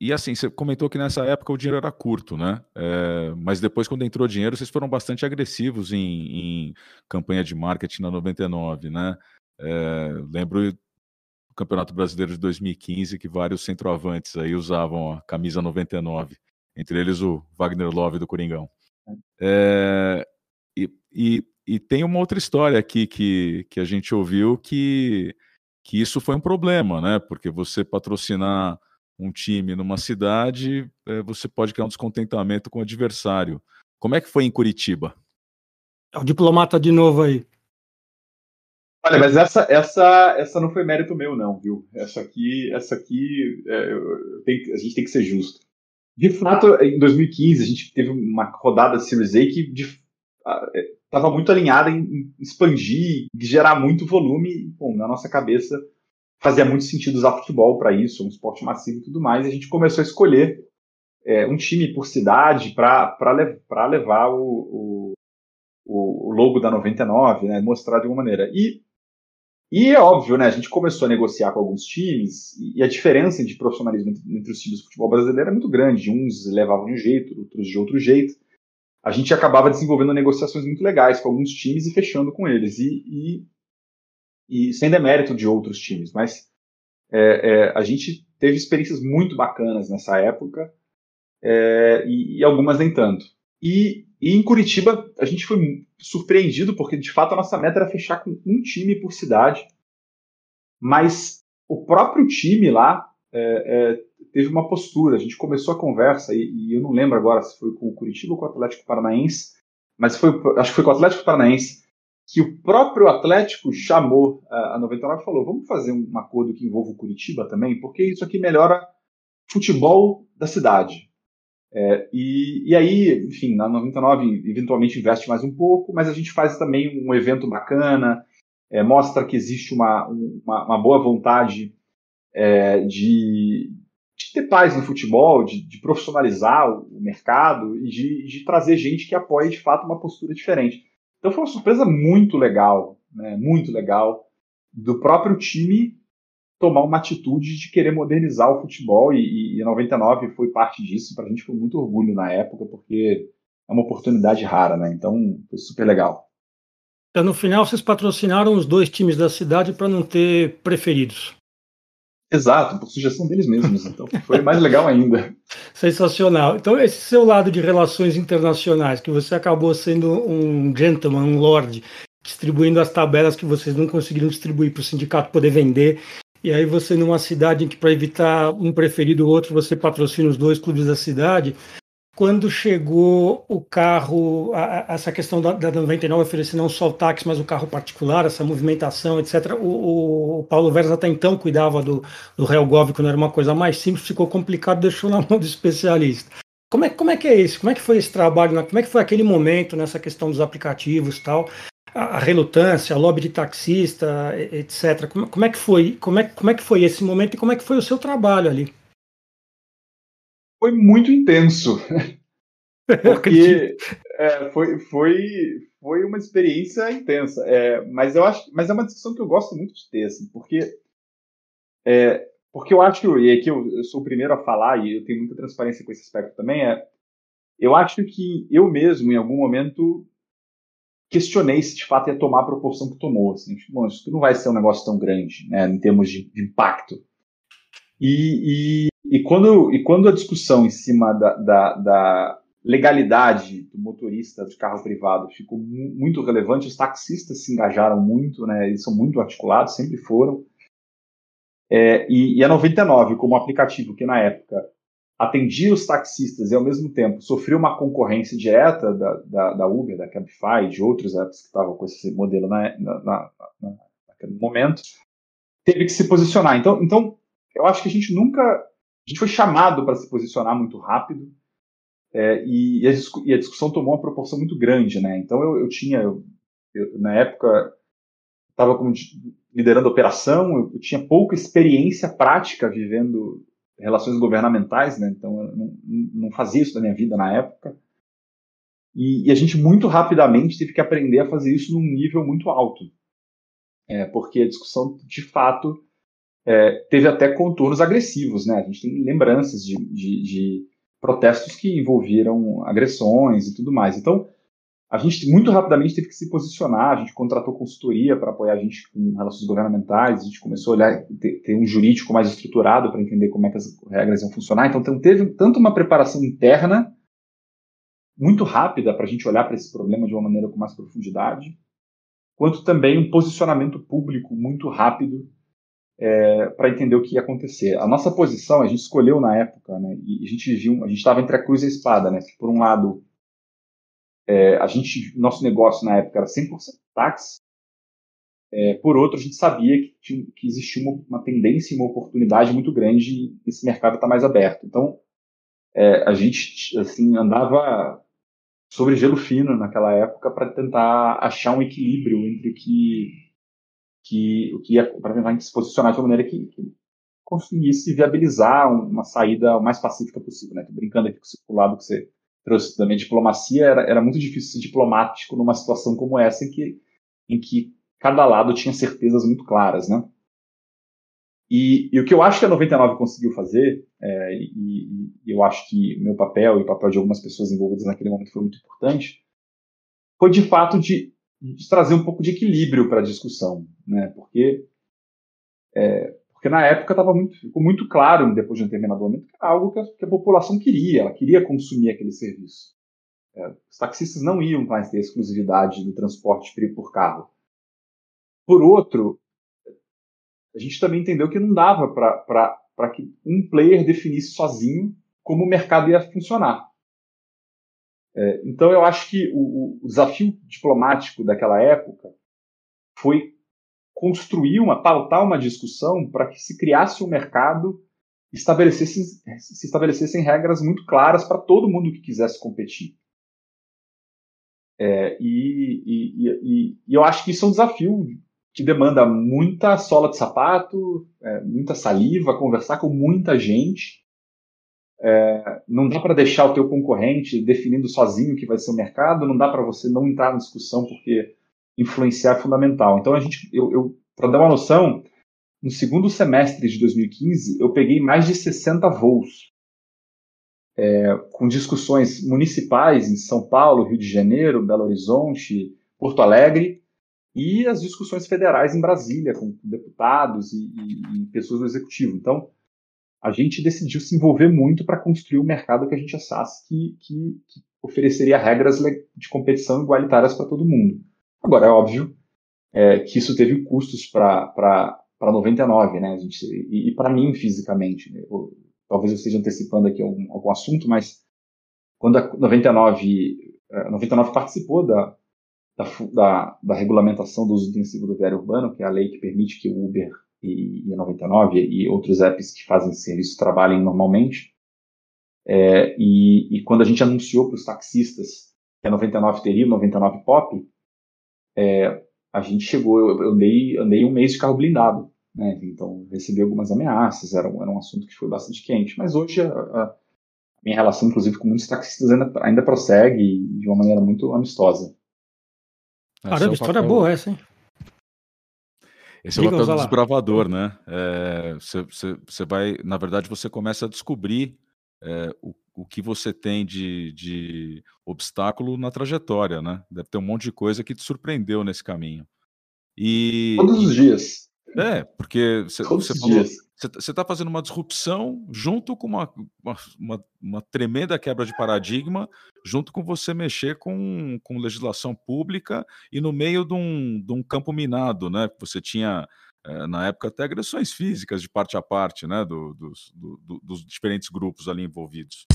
e, e, assim, você comentou que nessa época o dinheiro era curto, né? É, mas depois, quando entrou dinheiro, vocês foram bastante agressivos em, em campanha de marketing na 99, né? É, lembro do Campeonato Brasileiro de 2015 que vários centroavantes aí usavam a camisa 99, entre eles o Wagner Love do Coringão. É, e, e, e tem uma outra história aqui que, que a gente ouviu que que isso foi um problema, né? Porque você patrocinar um time numa cidade, é, você pode criar um descontentamento com o adversário. Como é que foi em Curitiba? É o diplomata de novo aí. Olha, mas essa, essa, essa não foi mérito meu, não, viu? Essa aqui, essa aqui, é, tenho, a gente tem que ser justo. De fato, em 2015 a gente teve uma rodada de Series A que estava muito alinhada em, expandir, gerar muito volume. Bom, na nossa cabeça fazia muito sentido usar futebol para isso, um esporte massivo e tudo mais. E a gente começou a escolher é, um time por cidade para lev levar o, o, o, logo da 99, né, mostrar de alguma maneira. E, e é óbvio, né, a gente começou a negociar com alguns times e a diferença de profissionalismo entre os times do futebol brasileiro é muito grande. Uns levavam de um jeito, outros de outro jeito a gente acabava desenvolvendo negociações muito legais com alguns times e fechando com eles. E, e, e sem demérito de outros times, mas é, é, a gente teve experiências muito bacanas nessa época é, e, e, algumas nem tanto. E, e, em Curitiba a gente foi surpreendido porque de fato a nossa meta era fechar com um time por cidade, mas o próprio time lá é, é, teve uma postura. A gente começou a conversa, e, e, eu não lembro agora se foi com o Curitiba ou com o Atlético Paranaense, mas foi, acho que foi com o Atlético Paranaense, que o próprio Atlético chamou a 99 e falou: vamos fazer um acordo que envolva o Curitiba também, porque isso aqui melhora futebol da cidade. É, e, e, aí, enfim, na 99 eventualmente investe mais um pouco, mas a gente faz também um evento bacana, é, mostra que existe uma, uma, uma boa vontade é, de, de, ter paz no futebol, de, de profissionalizar o, mercado e de, de, trazer gente que apoie de fato uma postura diferente. Então foi uma surpresa muito legal, né, muito legal, do próprio time tomar uma atitude de querer modernizar o futebol e, e 99 foi parte disso. Para a gente foi muito orgulho na época, porque é uma oportunidade rara, né? Então foi super legal. Então, no final, vocês patrocinaram os dois times da cidade para não ter preferidos. Exato, por sugestão deles mesmos. Então foi mais legal ainda. [LAUGHS] Sensacional. Então, esse seu lado de relações internacionais, que você acabou sendo um gentleman, um lord, distribuindo as tabelas que vocês não conseguiram distribuir para o sindicato poder vender. E aí você numa cidade em que para evitar um preferido ou outro, você patrocina os dois clubes da cidade. Quando chegou o carro, a, a, essa questão da, da 99 oferecer não só o táxi, mas o carro particular, essa movimentação, etc. O, o Paulo Veras até então cuidava do, do Helgov, quando era uma coisa mais simples, ficou complicado, deixou na mão do especialista. Como é, como é que é isso? Como é que foi esse trabalho? Como é que foi aquele momento nessa questão dos aplicativos tal? a, relutância, a lobby de taxista, etc. Como, como, é que foi? Como é, como é que foi esse momento e como é que foi o seu trabalho ali? Foi muito intenso. [LAUGHS] Porque é, foi, foi, foi uma experiência intensa. É, mas eu acho, mas é uma discussão que eu gosto muito de ter, assim, porque é, porque eu acho que e aqui eu, eu, sou o primeiro a falar e eu tenho muita transparência com esse aspecto também é eu acho que eu mesmo em algum momento questionei se de fato ia tomar a proporção que tomou. Assim, tipo, bom, isso não vai ser um negócio tão grande, né, em termos de, de impacto. E, e, quando, e quando a discussão em cima da, da, da legalidade do motorista de carro privado ficou mu muito relevante, os taxistas se engajaram muito, né, eles são muito articulados, sempre foram. É, e, e a 99, como aplicativo que na época atendia os taxistas e, ao mesmo tempo, sofreu uma concorrência direta da, da, da Uber, da Cabify, de outros apps que estavam com esse modelo na, na, na, naquele momento, teve que se posicionar. Então, então, eu acho que a gente nunca. A gente foi chamado para se posicionar muito rápido é, e, e, a, e, a, discussão tomou uma proporção muito grande. Né? Então, eu, eu tinha. Eu, eu, na época, estava liderando a operação, eu tinha pouca experiência prática vivendo relações governamentais, né? Então eu não, não fazia isso na minha vida na época. E, e, a gente muito rapidamente teve que aprender a fazer isso num nível muito alto. É, porque a discussão, de fato, é, teve até contornos agressivos, né? A gente tem lembranças de, de, de protestos que envolveram agressões e tudo mais. Então, a gente muito rapidamente teve que se posicionar, a gente contratou consultoria para apoiar a gente com relações governamentais, a gente começou a olhar, ter, ter um jurídico mais estruturado para entender como é que as regras iam funcionar. Então, teve tanto uma preparação interna muito rápida para a gente olhar para esse problema de uma maneira com mais profundidade, quanto também um posicionamento público muito rápido é, para entender o que ia acontecer. A nossa posição, a gente escolheu na época, né, e a gente viu, a gente estava entre a cruz e a espada, né, por um lado é, a gente, nosso negócio na época era 100% táxi. É, por outro, a gente sabia que, tinha, que existia uma, uma, tendência e uma oportunidade muito grande nesse mercado estar tá mais aberto. Então, é, a gente assim andava sobre gelo fino naquela época para tentar achar um equilíbrio entre o que que o que para tentar se posicionar de uma maneira que, que conseguisse viabilizar uma saída o mais pacífica possível, né? Tô brincando aqui com o lado que você trouxe também diplomacia, era, era muito difícil ser diplomático numa situação como essa em que, em que cada lado tinha certezas muito claras, né? E, e, o que eu acho que a 99 conseguiu fazer, é, e, e, eu acho que meu papel e o papel de algumas pessoas envolvidas naquele momento foi muito importante, foi de fato de, de trazer um pouco de equilíbrio para a discussão, né? Porque é, porque na época estava muito, ficou muito claro, depois de um determinado momento, que era algo que a, que a população queria, ela queria consumir aquele serviço. É, os taxistas não iam mais ter exclusividade do transporte por carro. Por outro, a gente também entendeu que não dava para que um player definisse sozinho como o mercado ia funcionar. É, então eu acho que o, o desafio diplomático daquela época foi construir uma, pautar uma discussão para que se criasse um mercado estabelecesse, se estabelecessem regras muito claras para todo mundo que quisesse competir. É, e, e, e, e, eu acho que isso é um desafio que demanda muita sola de sapato, é, muita saliva, conversar com muita gente. É, não dá para deixar o teu concorrente definindo sozinho o que vai ser o mercado, não dá para você não entrar na discussão porque influenciar é fundamental. Então, a gente, eu, eu para dar uma noção, no segundo semestre de 2015, eu peguei mais de 60 voos é, com discussões municipais em São Paulo, Rio de Janeiro, Belo Horizonte, Porto Alegre, e as discussões federais em Brasília, com deputados e, e, e pessoas do executivo. Então, a gente decidiu se envolver muito para construir um mercado que a gente achasse que, que, que ofereceria regras de competição igualitárias para todo mundo. Agora, é óbvio é, que isso teve custos para 99, né? A gente, e, e para mim, fisicamente. Né? Eu, talvez eu esteja antecipando aqui algum, algum assunto, mas quando a 99, 99 é, participou da, da, da, da, regulamentação do uso intensivo do viário urbano, que é a lei que permite que o Uber e, e a 99 e outros apps que fazem serviço trabalhem normalmente. É, e, e, quando a gente anunciou para os taxistas que a 99 teria o 99 Pop, é, a gente chegou, eu, eu andei, andei um mês de carro blindado, né? Então recebi algumas ameaças, era um, era um assunto que foi bastante quente. Mas hoje a, a minha relação, inclusive, com muitos taxistas ainda, ainda prossegue de uma maneira muito amistosa. Caramba, é história papel... boa essa, hein? Esse é o papel do desbravador, né? Você é, vai, na verdade, você começa a descobrir é, o, o que você tem de, de obstáculo na trajetória, né? Deve ter um monte de coisa que te surpreendeu nesse caminho. E, Todos os dias. É, porque você falou, você está fazendo uma disrupção junto com uma, uma, uma, tremenda quebra de paradigma, junto com você mexer com, com legislação pública e no meio de um, de um campo minado, né? Você tinha, é, na época, até agressões físicas de parte a parte, né? Do, dos, do, dos diferentes grupos ali envolvidos.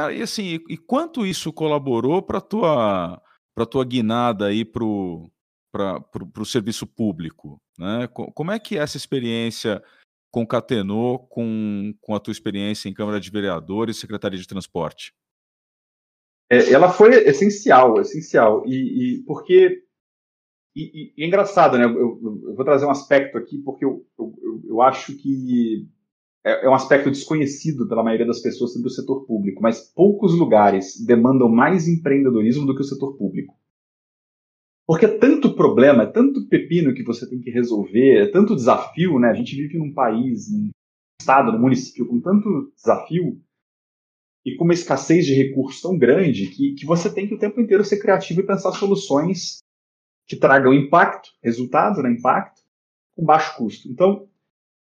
Cara, e assim, e, quanto isso colaborou para tua para tua guinada aí para o serviço público, né? Como é que essa experiência concatenou com, com a tua experiência em Câmara de Vereadores e Secretaria de Transporte? É, ela foi essencial, essencial, e, e porque e, e, é engraçado, né? Eu, eu, eu, vou trazer um aspecto aqui porque eu, eu, eu acho que é, é um aspecto desconhecido pela maioria das pessoas sobre o setor público, mas poucos lugares demandam mais empreendedorismo do que o setor público. Porque é tanto problema, é tanto pepino que você tem que resolver, é tanto desafio, né? A gente vive num país, num estado, num município com tanto desafio e com uma escassez de recursos tão grande que, que você tem que o tempo inteiro ser criativo e pensar soluções que tragam impacto, resultado, né? Impacto, com baixo custo. Então,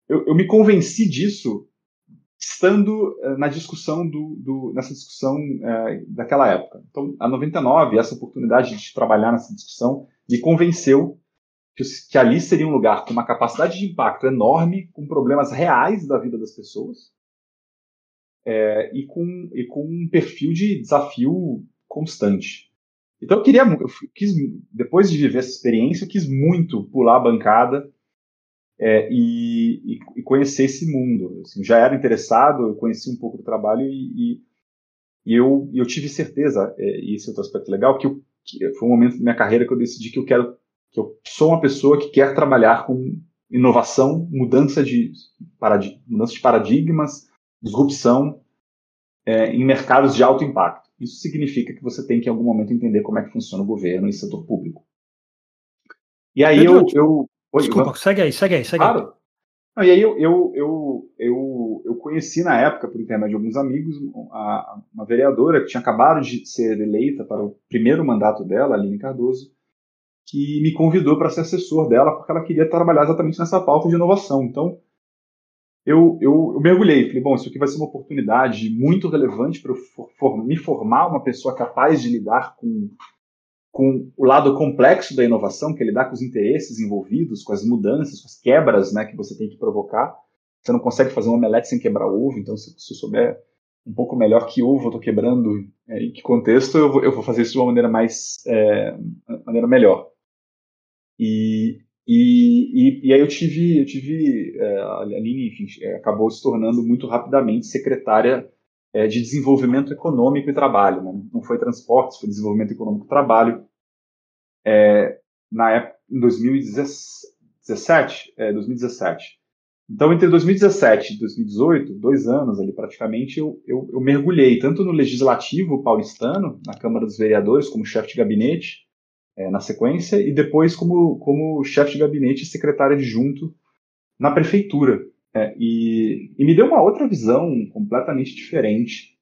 eu, eu me convenci disso estando uh, na discussão do, do nessa discussão uh, daquela época. Então, a 99, essa oportunidade de trabalhar nessa discussão, me convenceu que, que, ali seria um lugar com uma capacidade de impacto enorme, com problemas reais da vida das pessoas, é, e, com, e com um perfil de desafio constante. Então, eu queria, eu quis, depois de viver essa experiência, eu quis muito pular a bancada é, e, e, conhecer esse mundo. Assim, já era interessado, eu conheci um pouco do trabalho e, e eu, eu tive certeza, é, e esse é outro aspecto legal, que, eu, que, foi um momento da minha carreira que eu decidi que eu quero, que eu sou uma pessoa que quer trabalhar com inovação, mudança de, paradig mudança de paradigmas, disrupção é, em mercados de alto impacto. Isso significa que você tem que, em algum momento, entender como é que funciona o governo e o setor público. E aí eu, eu, Oi, Desculpa, Ivan. segue aí, segue aí, segue claro. aí. e aí eu, eu, eu, eu, eu conheci na época, por intermédio de alguns amigos, a, uma vereadora que tinha acabado de ser eleita para o primeiro mandato dela, Aline Cardoso, que me convidou para ser assessor dela porque ela queria trabalhar exatamente nessa pauta de inovação. Então, eu, eu, eu, mergulhei, falei, bom, isso aqui vai ser uma oportunidade muito relevante para eu for, for, me formar uma pessoa capaz de lidar com com o lado complexo da inovação, que é lidar com os interesses envolvidos, com as mudanças, com as quebras né, que você tem que provocar. Você não consegue fazer um omelete sem quebrar ovo, então se, se eu souber um pouco melhor que ovo eu estou quebrando, é, em que contexto, eu vou, eu vou, fazer isso de uma maneira mais, é, maneira melhor. E, e, e, e, aí eu tive, eu tive é, a Aline, enfim, é, acabou se tornando muito rapidamente secretária é, de desenvolvimento econômico e trabalho. Né? Não foi transportes, foi desenvolvimento econômico e trabalho. É, na época, em 2017, é, 2017. Então, entre 2017 e 2018, dois anos ali praticamente, eu, eu, eu mergulhei tanto no legislativo paulistano, na Câmara dos Vereadores, como chefe de gabinete, é, na sequência, e depois como, como chefe de gabinete e secretário adjunto na prefeitura. É, e, e, me deu uma outra visão completamente diferente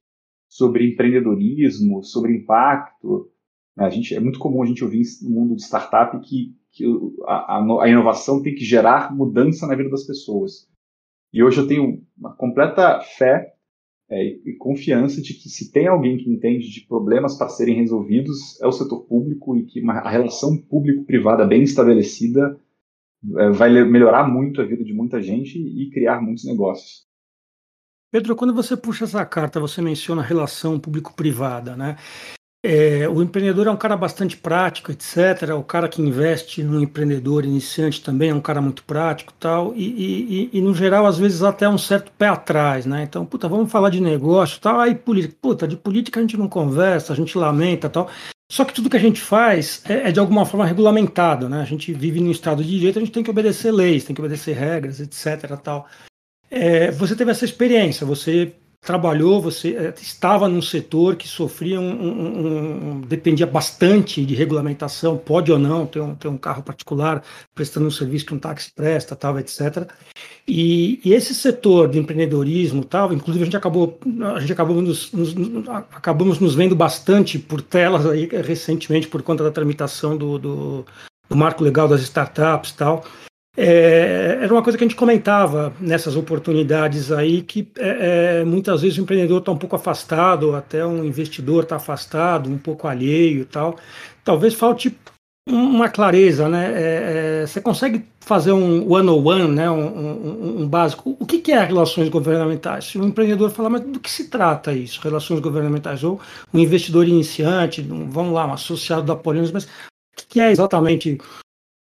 sobre empreendedorismo, sobre impacto. A gente, é muito comum a gente ouvir no mundo de startup que, que a, a, inovação tem que gerar mudança na vida das pessoas. E hoje eu tenho uma completa fé é, e confiança de que se tem alguém que entende de problemas para serem resolvidos é o setor público e que uma, a relação público-privada bem estabelecida vai melhorar muito a vida de muita gente e criar muitos negócios. Pedro, quando você puxa essa carta, você menciona relação público-privada, né? É, o empreendedor é um cara bastante prático, etc. O cara que investe no empreendedor iniciante também é um cara muito prático tal. E, e, e, no geral, às vezes, até um certo pé atrás, né? Então, puta, vamos falar de negócio tal. Aí, política. Puta, de política a gente não conversa, a gente lamenta tal. Só que tudo que a gente faz é, é de alguma forma regulamentado, né? A gente vive num estado de direito, a gente tem que obedecer leis, tem que obedecer regras, etc. tal. É, você teve essa experiência, você trabalhou, você eh, estava num setor que sofria um, um, um, dependia bastante de regulamentação, pode ou não ter um, ter um carro particular prestando um serviço que um táxi presta, tal, etc. E, e esse setor de empreendedorismo, tal, inclusive a gente acabou, a gente acabou nos, nos, acabamos nos vendo bastante por telas aí recentemente por conta da tramitação do, do, do marco legal das startups, tal. É, era uma coisa que a gente comentava nessas oportunidades aí, que é, é muitas vezes o empreendedor está um pouco afastado, até um investidor está afastado, um pouco alheio e tal. Talvez falte uma clareza, né? É, é você consegue fazer um one-on-one, né? Um, um, um, básico. O que, que é relações governamentais? Se um empreendedor falar, mas do que se trata isso? Relações governamentais? Ou um investidor iniciante, vamos lá, um associado da Polinos, mas o que é exatamente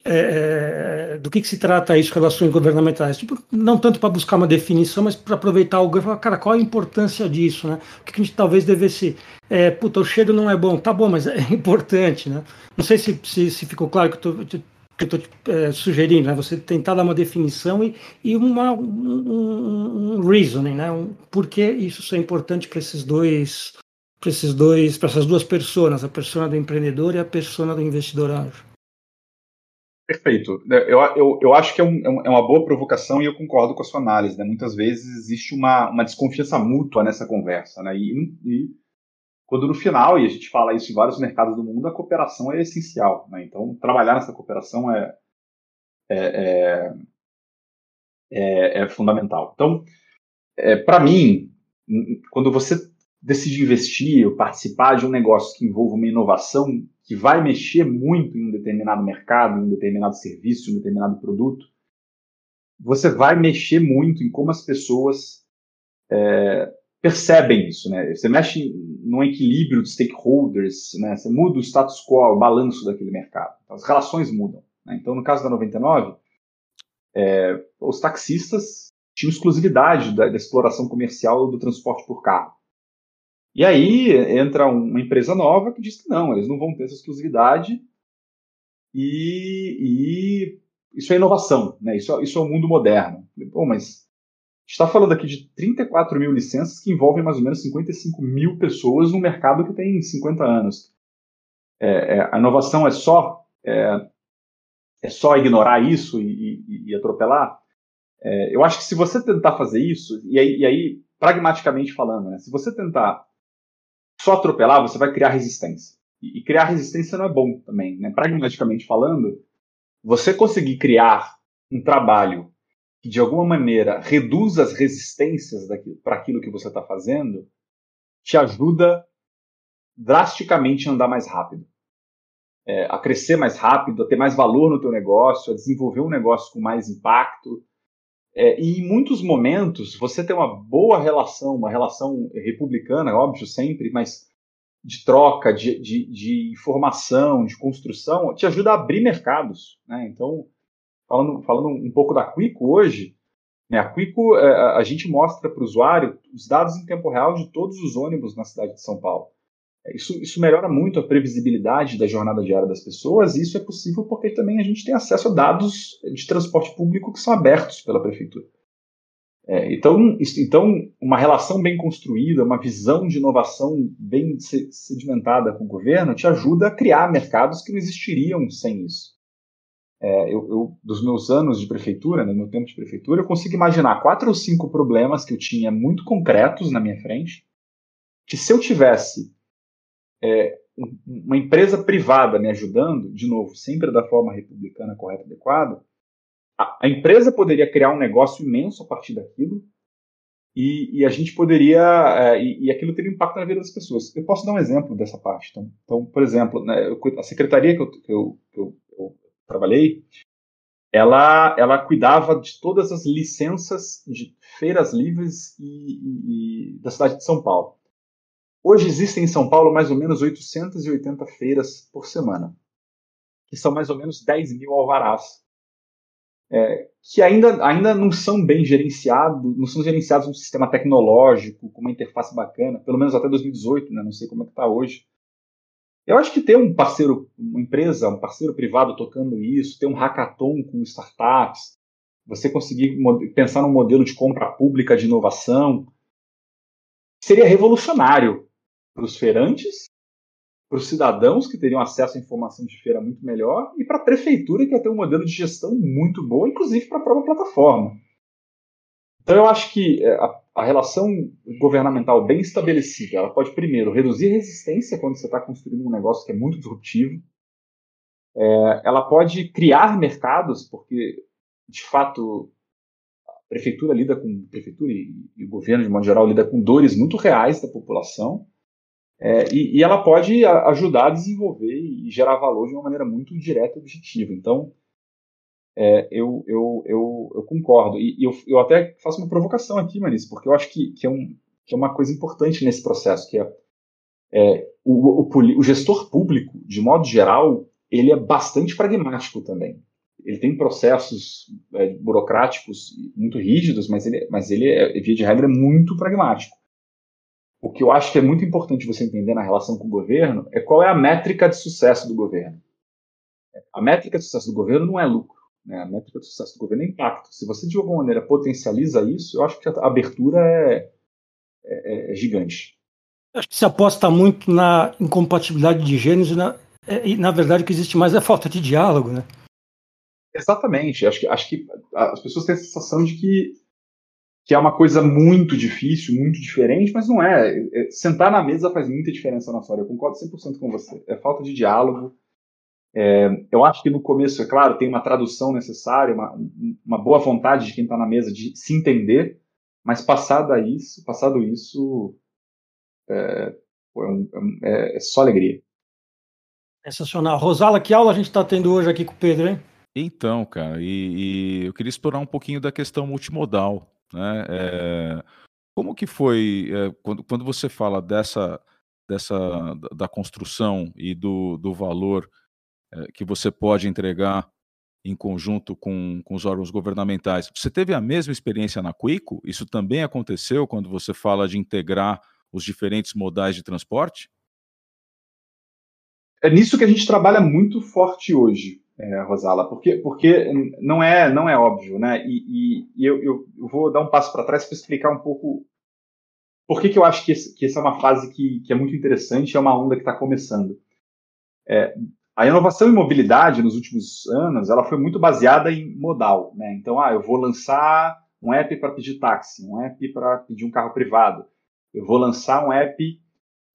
é, é, do que, que, se trata isso, relações governamentais? Tipo, não tanto para buscar uma definição, mas para aproveitar o e falar, cara, qual a importância disso, né? O que, que a gente talvez devesse. É, puta, o cheiro não é bom, tá bom, mas é [LAUGHS] importante, né? Não sei se, se, se ficou claro que eu estou que eu estou é, sugerindo, né? Você tentar dar uma definição e, e uma, um, um reasoning, né? Um, por que isso é importante para esses dois, para esses dois, para essas duas pessoas, a persona do empreendedor e a persona do investidor anjo. Perfeito. É, eu, eu, eu acho que é, é, um, é, uma boa provocação e eu concordo com a sua análise. Né? Muitas vezes existe uma, uma desconfiança mútua nessa conversa. Né? E, e, quando no final, e a gente fala isso em vários mercados do mundo, a cooperação é essencial. Né? Então, trabalhar nessa cooperação é, é, é, é fundamental. Então, para mim, quando você decide investir ou participar de um negócio que envolva uma inovação que vai mexer muito em um determinado mercado, em um determinado serviço, em um determinado produto, você vai mexer muito em como as pessoas é, percebem isso, né? Você mexe no equilíbrio de stakeholders, né? Você muda o status quo, o balanço daquele mercado. Então, as relações mudam. Né? Então, no caso da 99, é, os taxistas tinham exclusividade da, da exploração comercial do transporte por carro. E aí entra uma empresa nova que diz que não, eles não vão ter essa exclusividade e, e isso é inovação, né? isso, isso é o mundo moderno. Pô, mas está falando aqui de 34 mil licenças que envolvem mais ou menos 55 mil pessoas no mercado que tem 50 anos. É, é, a inovação é só é, é, só ignorar isso e, e, e atropelar? É, eu acho que se você tentar fazer isso, e aí, e aí pragmaticamente falando, né, se você tentar só atropelar, você vai criar resistência. E, criar resistência não é bom também, né? Pragmaticamente falando, você conseguir criar um trabalho que de alguma maneira reduz as resistências para aquilo que você está fazendo, te ajuda drasticamente a andar mais rápido. É, a crescer mais rápido, a ter mais valor no teu negócio, a desenvolver um negócio com mais impacto. É, e em muitos momentos, você tem uma boa relação, uma relação republicana, óbvio, sempre, mas de troca, de, de, de informação, de construção, te ajuda a abrir mercados. Né? Então, falando, falando um pouco da Quico hoje, né, a Quico, é, a gente mostra para o usuário os dados em tempo real de todos os ônibus na cidade de São Paulo. Isso, isso melhora muito a previsibilidade da jornada diária das pessoas, e isso é possível porque também a gente tem acesso a dados de transporte público que são abertos pela prefeitura. É, então, isso, então, uma relação bem construída, uma visão de inovação bem sedimentada com o governo, te ajuda a criar mercados que não existiriam sem isso. É, eu, eu, dos meus anos de prefeitura, no né, meu tempo de prefeitura, eu consigo imaginar quatro ou cinco problemas que eu tinha muito concretos na minha frente, que se eu tivesse é, uma empresa privada me ajudando, de novo, sempre da forma republicana correta e adequada, a, a, empresa poderia criar um negócio imenso a partir daquilo e, e a gente poderia é, e, e, aquilo teria impacto na vida das pessoas. Eu posso dar um exemplo dessa parte. Então, então por exemplo, né, eu, a secretaria que eu, que eu, que eu, eu trabalhei, ela, ela cuidava de todas as licenças de feiras livres e, e, da cidade de São Paulo. Hoje existem em São Paulo mais ou menos 880 feiras por semana, que são mais ou menos 10 mil alvarás, é, que ainda, ainda não são bem gerenciados, não são gerenciados num sistema tecnológico, com uma interface bacana, pelo menos até 2018, né? não sei como é que está hoje. Eu acho que ter um parceiro, uma empresa, um parceiro privado tocando isso, ter um hackathon com startups, você conseguir pensar num modelo de compra pública de inovação, seria revolucionário para os feirantes, para os cidadãos que teriam acesso à informação de feira muito melhor e para a prefeitura que ia ter um modelo de gestão muito bom, inclusive para a própria plataforma. Então eu acho que é, a, a, relação governamental bem estabelecida, ela pode primeiro reduzir resistência quando você está construindo um negócio que é muito disruptivo. É, ela pode criar mercados, porque de fato a prefeitura lida com prefeitura e, e, o governo de modo geral lida com dores muito reais da população. É, e, e ela pode ajudar a desenvolver e gerar valor de uma maneira muito direta e objetiva. Então, é, eu, eu, eu, eu, concordo. E, eu, eu até faço uma provocação aqui, Marisa, porque eu acho que, que, é um, que é uma coisa importante nesse processo, que é, é o, o, o, gestor público, de modo geral, ele é bastante pragmático também. Ele tem processos é, burocráticos muito rígidos, mas ele, mas ele é, via de regra, muito pragmático. O que eu acho que é muito importante você entender na relação com o governo é qual é a métrica de sucesso do governo. A métrica de sucesso do governo não é lucro. Né? A métrica de sucesso do governo é impacto. Se você, de alguma maneira, potencializa isso, eu acho que a abertura é, é, é gigante. Acho que se aposta muito na incompatibilidade de gêneros e na, é, e, na verdade, o que existe mais é falta de diálogo, né? Exatamente. Acho que, acho que as pessoas têm a sensação de que, que é uma coisa muito difícil, muito diferente, mas não é. é sentar na mesa faz muita diferença na história. Eu concordo 100% com você. É falta de diálogo, é, eu acho que no começo, é claro, tem uma tradução necessária, uma, uma boa vontade de quem está na mesa de se entender, mas passado isso, passado isso, é, é, é, só alegria. Sensacional. Rosala, que aula a gente está tendo hoje aqui com o Pedro, hein? Então, cara, e, e eu queria explorar um pouquinho da questão multimodal, né? É, como que foi é, quando, quando você fala dessa, dessa da construção e do, do valor eh, que você pode entregar em conjunto com, com os órgãos governamentais. Você teve a mesma experiência na Quico? Isso também aconteceu quando você fala de integrar os diferentes modais de transporte? É nisso que a gente trabalha muito forte hoje, é, Rosala, porque, porque não é não é óbvio, né? E, e, e eu, eu, vou dar um passo para trás para explicar um pouco por que, que eu acho que, esse, que essa é uma fase que, que é muito interessante, é uma onda que está começando. É, a inovação em mobilidade nos últimos anos, ela foi muito baseada em modal, né? Então, ah, eu vou lançar um app para pedir táxi, um app para pedir um carro privado, eu vou lançar um app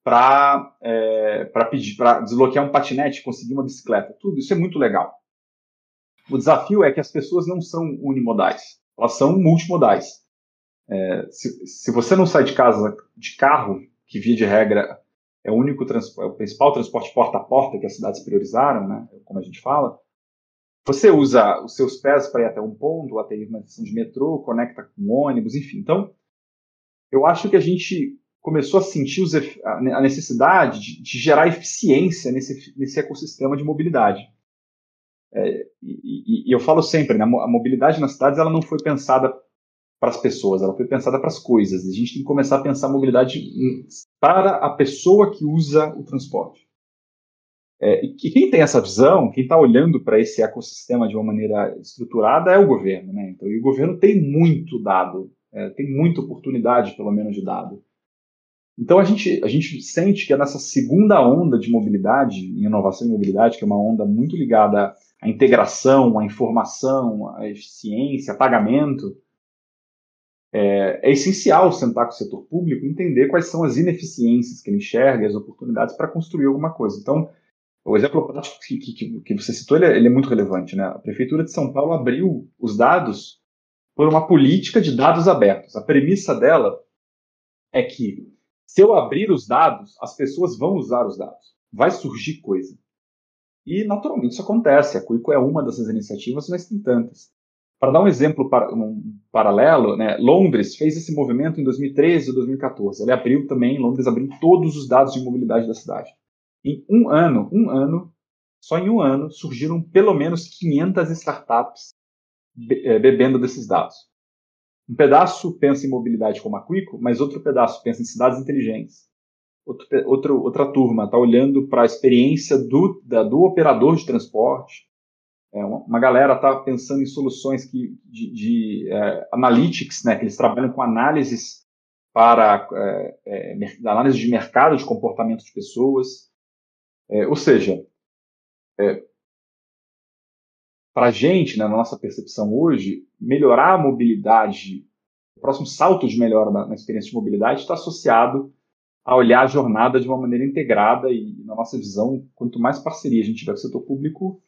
para é, pedir, para desbloquear um patinete, conseguir uma bicicleta, tudo isso é muito legal. O desafio é que as pessoas não são unimodais, elas são multimodais. É, se, se você não sai de casa de carro, que via de regra é o único é o principal transporte porta a porta que as cidades priorizaram, né, como a gente fala. Você usa os seus pés para ir até um ponto, até uma estação de metrô, conecta com ônibus, enfim. Então, eu acho que a gente começou a sentir os, a necessidade de, de, gerar eficiência nesse, nesse ecossistema de mobilidade. É, e, e, eu falo sempre, né, a mobilidade nas cidades ela não foi pensada para as pessoas, ela foi pensada para as coisas. A gente tem que começar a pensar a mobilidade para a pessoa que usa o transporte. É, e quem tem essa visão, quem está olhando para esse ecossistema de uma maneira estruturada é o governo. Né? Então, e o governo tem muito dado, é, tem muita oportunidade, pelo menos, de dado. Então a gente, a gente sente que é nessa segunda onda de mobilidade, em inovação e mobilidade, que é uma onda muito ligada à integração, à informação, à eficiência, a pagamento, é, é, essencial sentar com o setor público e entender quais são as ineficiências que ele enxerga e as oportunidades para construir alguma coisa. Então, o exemplo prático que, que, que você citou ele é, ele é, muito relevante. Né? A Prefeitura de São Paulo abriu os dados por uma política de dados abertos. A premissa dela é que se eu abrir os dados, as pessoas vão usar os dados. Vai surgir coisa. E, naturalmente, isso acontece. A Cuico é uma dessas iniciativas, mas tem tantas. Para dar um exemplo um paralelo, né, Londres fez esse movimento em 2013 ou 2014. Ele abriu também, Londres abriu todos os dados de mobilidade da cidade. Em um ano, um ano, só em um ano, surgiram pelo menos 500 startups eh, bebendo desses dados. Um pedaço pensa em mobilidade como a Quico, mas outro pedaço pensa em cidades inteligentes. Outro, outro, outra turma está olhando para a experiência do, da, do operador de transporte. É, uma, galera está pensando em soluções que, de, de é, analytics, né, que eles trabalham com análises para é, é análise de mercado de comportamento de pessoas. É, ou seja, é, para a gente, né, na nossa percepção hoje, melhorar a mobilidade, o próximo salto de melhora na, na experiência de mobilidade está associado a olhar a jornada de uma maneira integrada e, na nossa visão, quanto mais parceria a gente tiver com o setor público,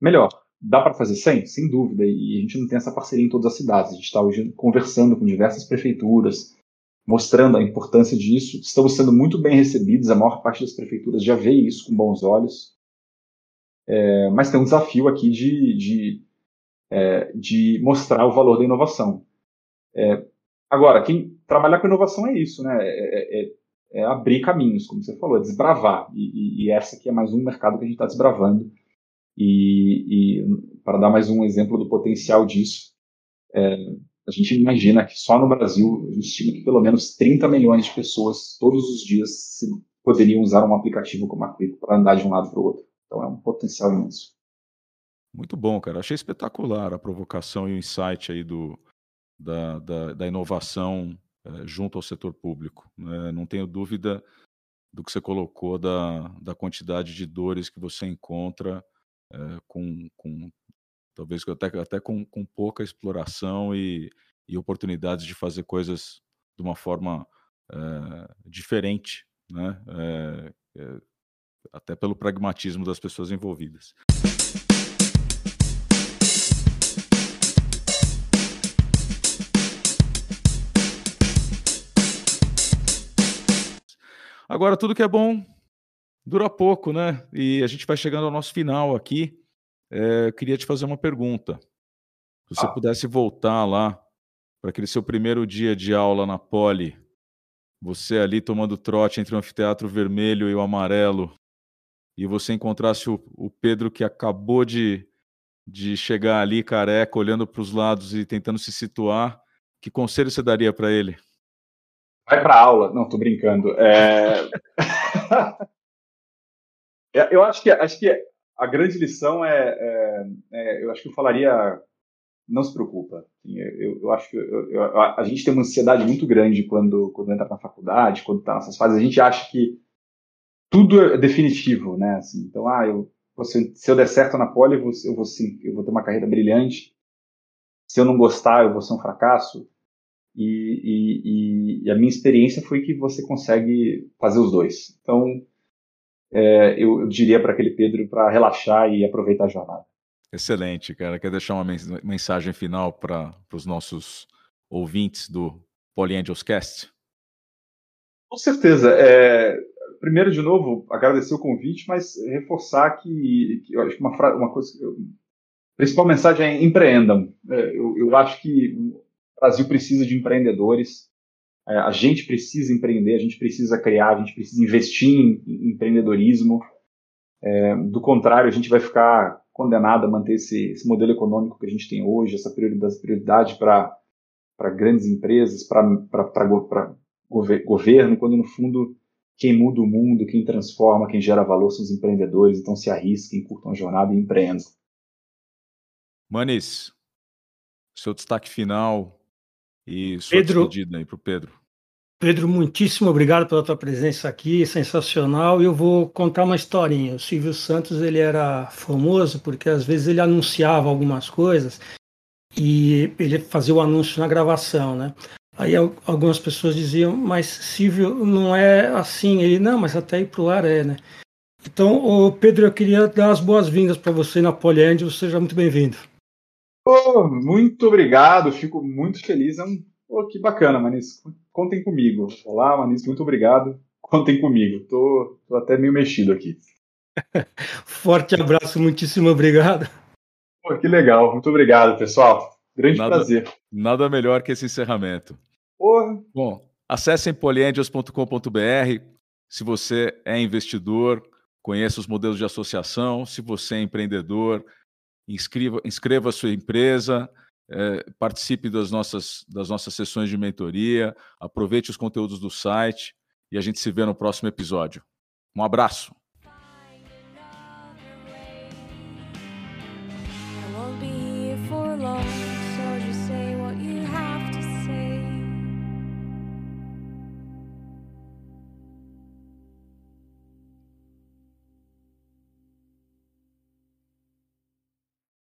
melhor. Dá para fazer sem? Sem dúvida. E a gente não tem essa parceria em todas as cidades. A gente está hoje conversando com diversas prefeituras, mostrando a importância disso. Estamos sendo muito bem recebidos, a maior parte das prefeituras já vê isso com bons olhos. É, mas tem um desafio aqui de, de, é, de mostrar o valor da inovação. É, agora, quem trabalhar com inovação é isso, né? É, é, é abrir caminhos, como você falou, é desbravar. E, e, e, essa aqui é mais um mercado que a gente está desbravando. E, e, para dar mais um exemplo do potencial disso, é, a gente imagina que só no Brasil, a gente estima que pelo menos 30 milhões de pessoas todos os dias poderiam usar um aplicativo como a Quick para andar de um lado para o outro. Então é um potencial imenso. Muito bom, cara. Achei espetacular a provocação e o insight aí do, da, da, da inovação é, junto ao setor público. Né? Não tenho dúvida do que você colocou da, da quantidade de dores que você encontra é, com, com talvez até, até com, com pouca exploração e, e oportunidades de fazer coisas de uma forma é, diferente, né? Até pelo pragmatismo das pessoas envolvidas. Agora, tudo que é bom dura pouco, né? E a gente vai chegando ao nosso final aqui. É, queria te fazer uma pergunta. Se você ah. pudesse voltar lá para aquele seu primeiro dia de aula na Poli, você ali tomando trote entre o anfiteatro vermelho e o amarelo, e você encontrasse o, o Pedro que acabou de, de chegar ali careca, olhando para os lados e tentando se situar, que conselho você daria para ele? Vai para aula. Não, tô brincando. É... [LAUGHS] é... eu acho que, acho que a grande lição é, é, é, eu acho que eu falaria, não se preocupa. Eu, eu acho que eu, eu, a gente tem uma ansiedade muito grande quando, quando entra na faculdade, quando está nessas fases. A gente acha que tudo é definitivo, né? Assim, então, ah, eu, se, eu der certo na poli, eu vou, eu vou, sim, eu vou ter uma carreira brilhante. Se eu não gostar, eu vou ser um fracasso. E, e, e, a minha experiência foi que você consegue fazer os dois. Então, é, eu, eu, diria para aquele Pedro para relaxar e aproveitar a jornada. Excelente, cara. Quer deixar uma mensagem final para os nossos ouvintes do Polyangels Cast? Com certeza. É, primeiro, de novo, agradecer o convite, mas reforçar que, que eu acho que uma, uma coisa. Eu, a principal mensagem é empreendam. É, eu, eu acho que o Brasil precisa de empreendedores. É, a gente precisa empreender, a gente precisa criar, a gente precisa investir em, em empreendedorismo. É, do contrário, a gente vai ficar condenado a manter esse, esse modelo econômico que a gente tem hoje, essa prioridade, para grandes empresas, para gover, governo, quando no fundo quem muda o mundo, quem transforma, quem gera valor são os empreendedores. Então se arrisquem, curtam a jornada e empreendam. Manis, seu destaque final e sua Pedro, despedida aí para o Pedro. Pedro, muitíssimo obrigado pela tua presença aqui, sensacional. Eu vou contar uma historinha. O Silvio Santos ele era famoso porque às vezes ele anunciava algumas coisas e ele fazia o anúncio na gravação, né? Aí algumas pessoas diziam, mas Silvio não é assim. Ele, não, mas até ir para o ar é, né? Então, ô Pedro, eu queria dar as boas-vindas para você na Poliangel. Seja muito bem-vindo. Oh, muito obrigado, fico muito feliz. É um... oh, que bacana, Manis. Contem comigo. Olá, Manis, muito obrigado. Contem comigo. Tô, tô até meio mexido aqui. [LAUGHS] Forte abraço, muitíssimo obrigado. Oh, que legal, muito obrigado, pessoal. Grande Nada- prazer. Nada melhor que esse encerramento. Porra, Bom, acessem poliangels.com.br. Se você é investidor, conheça os modelos de associação. Se você é empreendedor, inscreva, inscreva a sua empresa, eh, participe das nossas, das nossas sessões de mentoria, aproveite os conteúdos do site e a gente se vê no próximo episódio. Um abraço.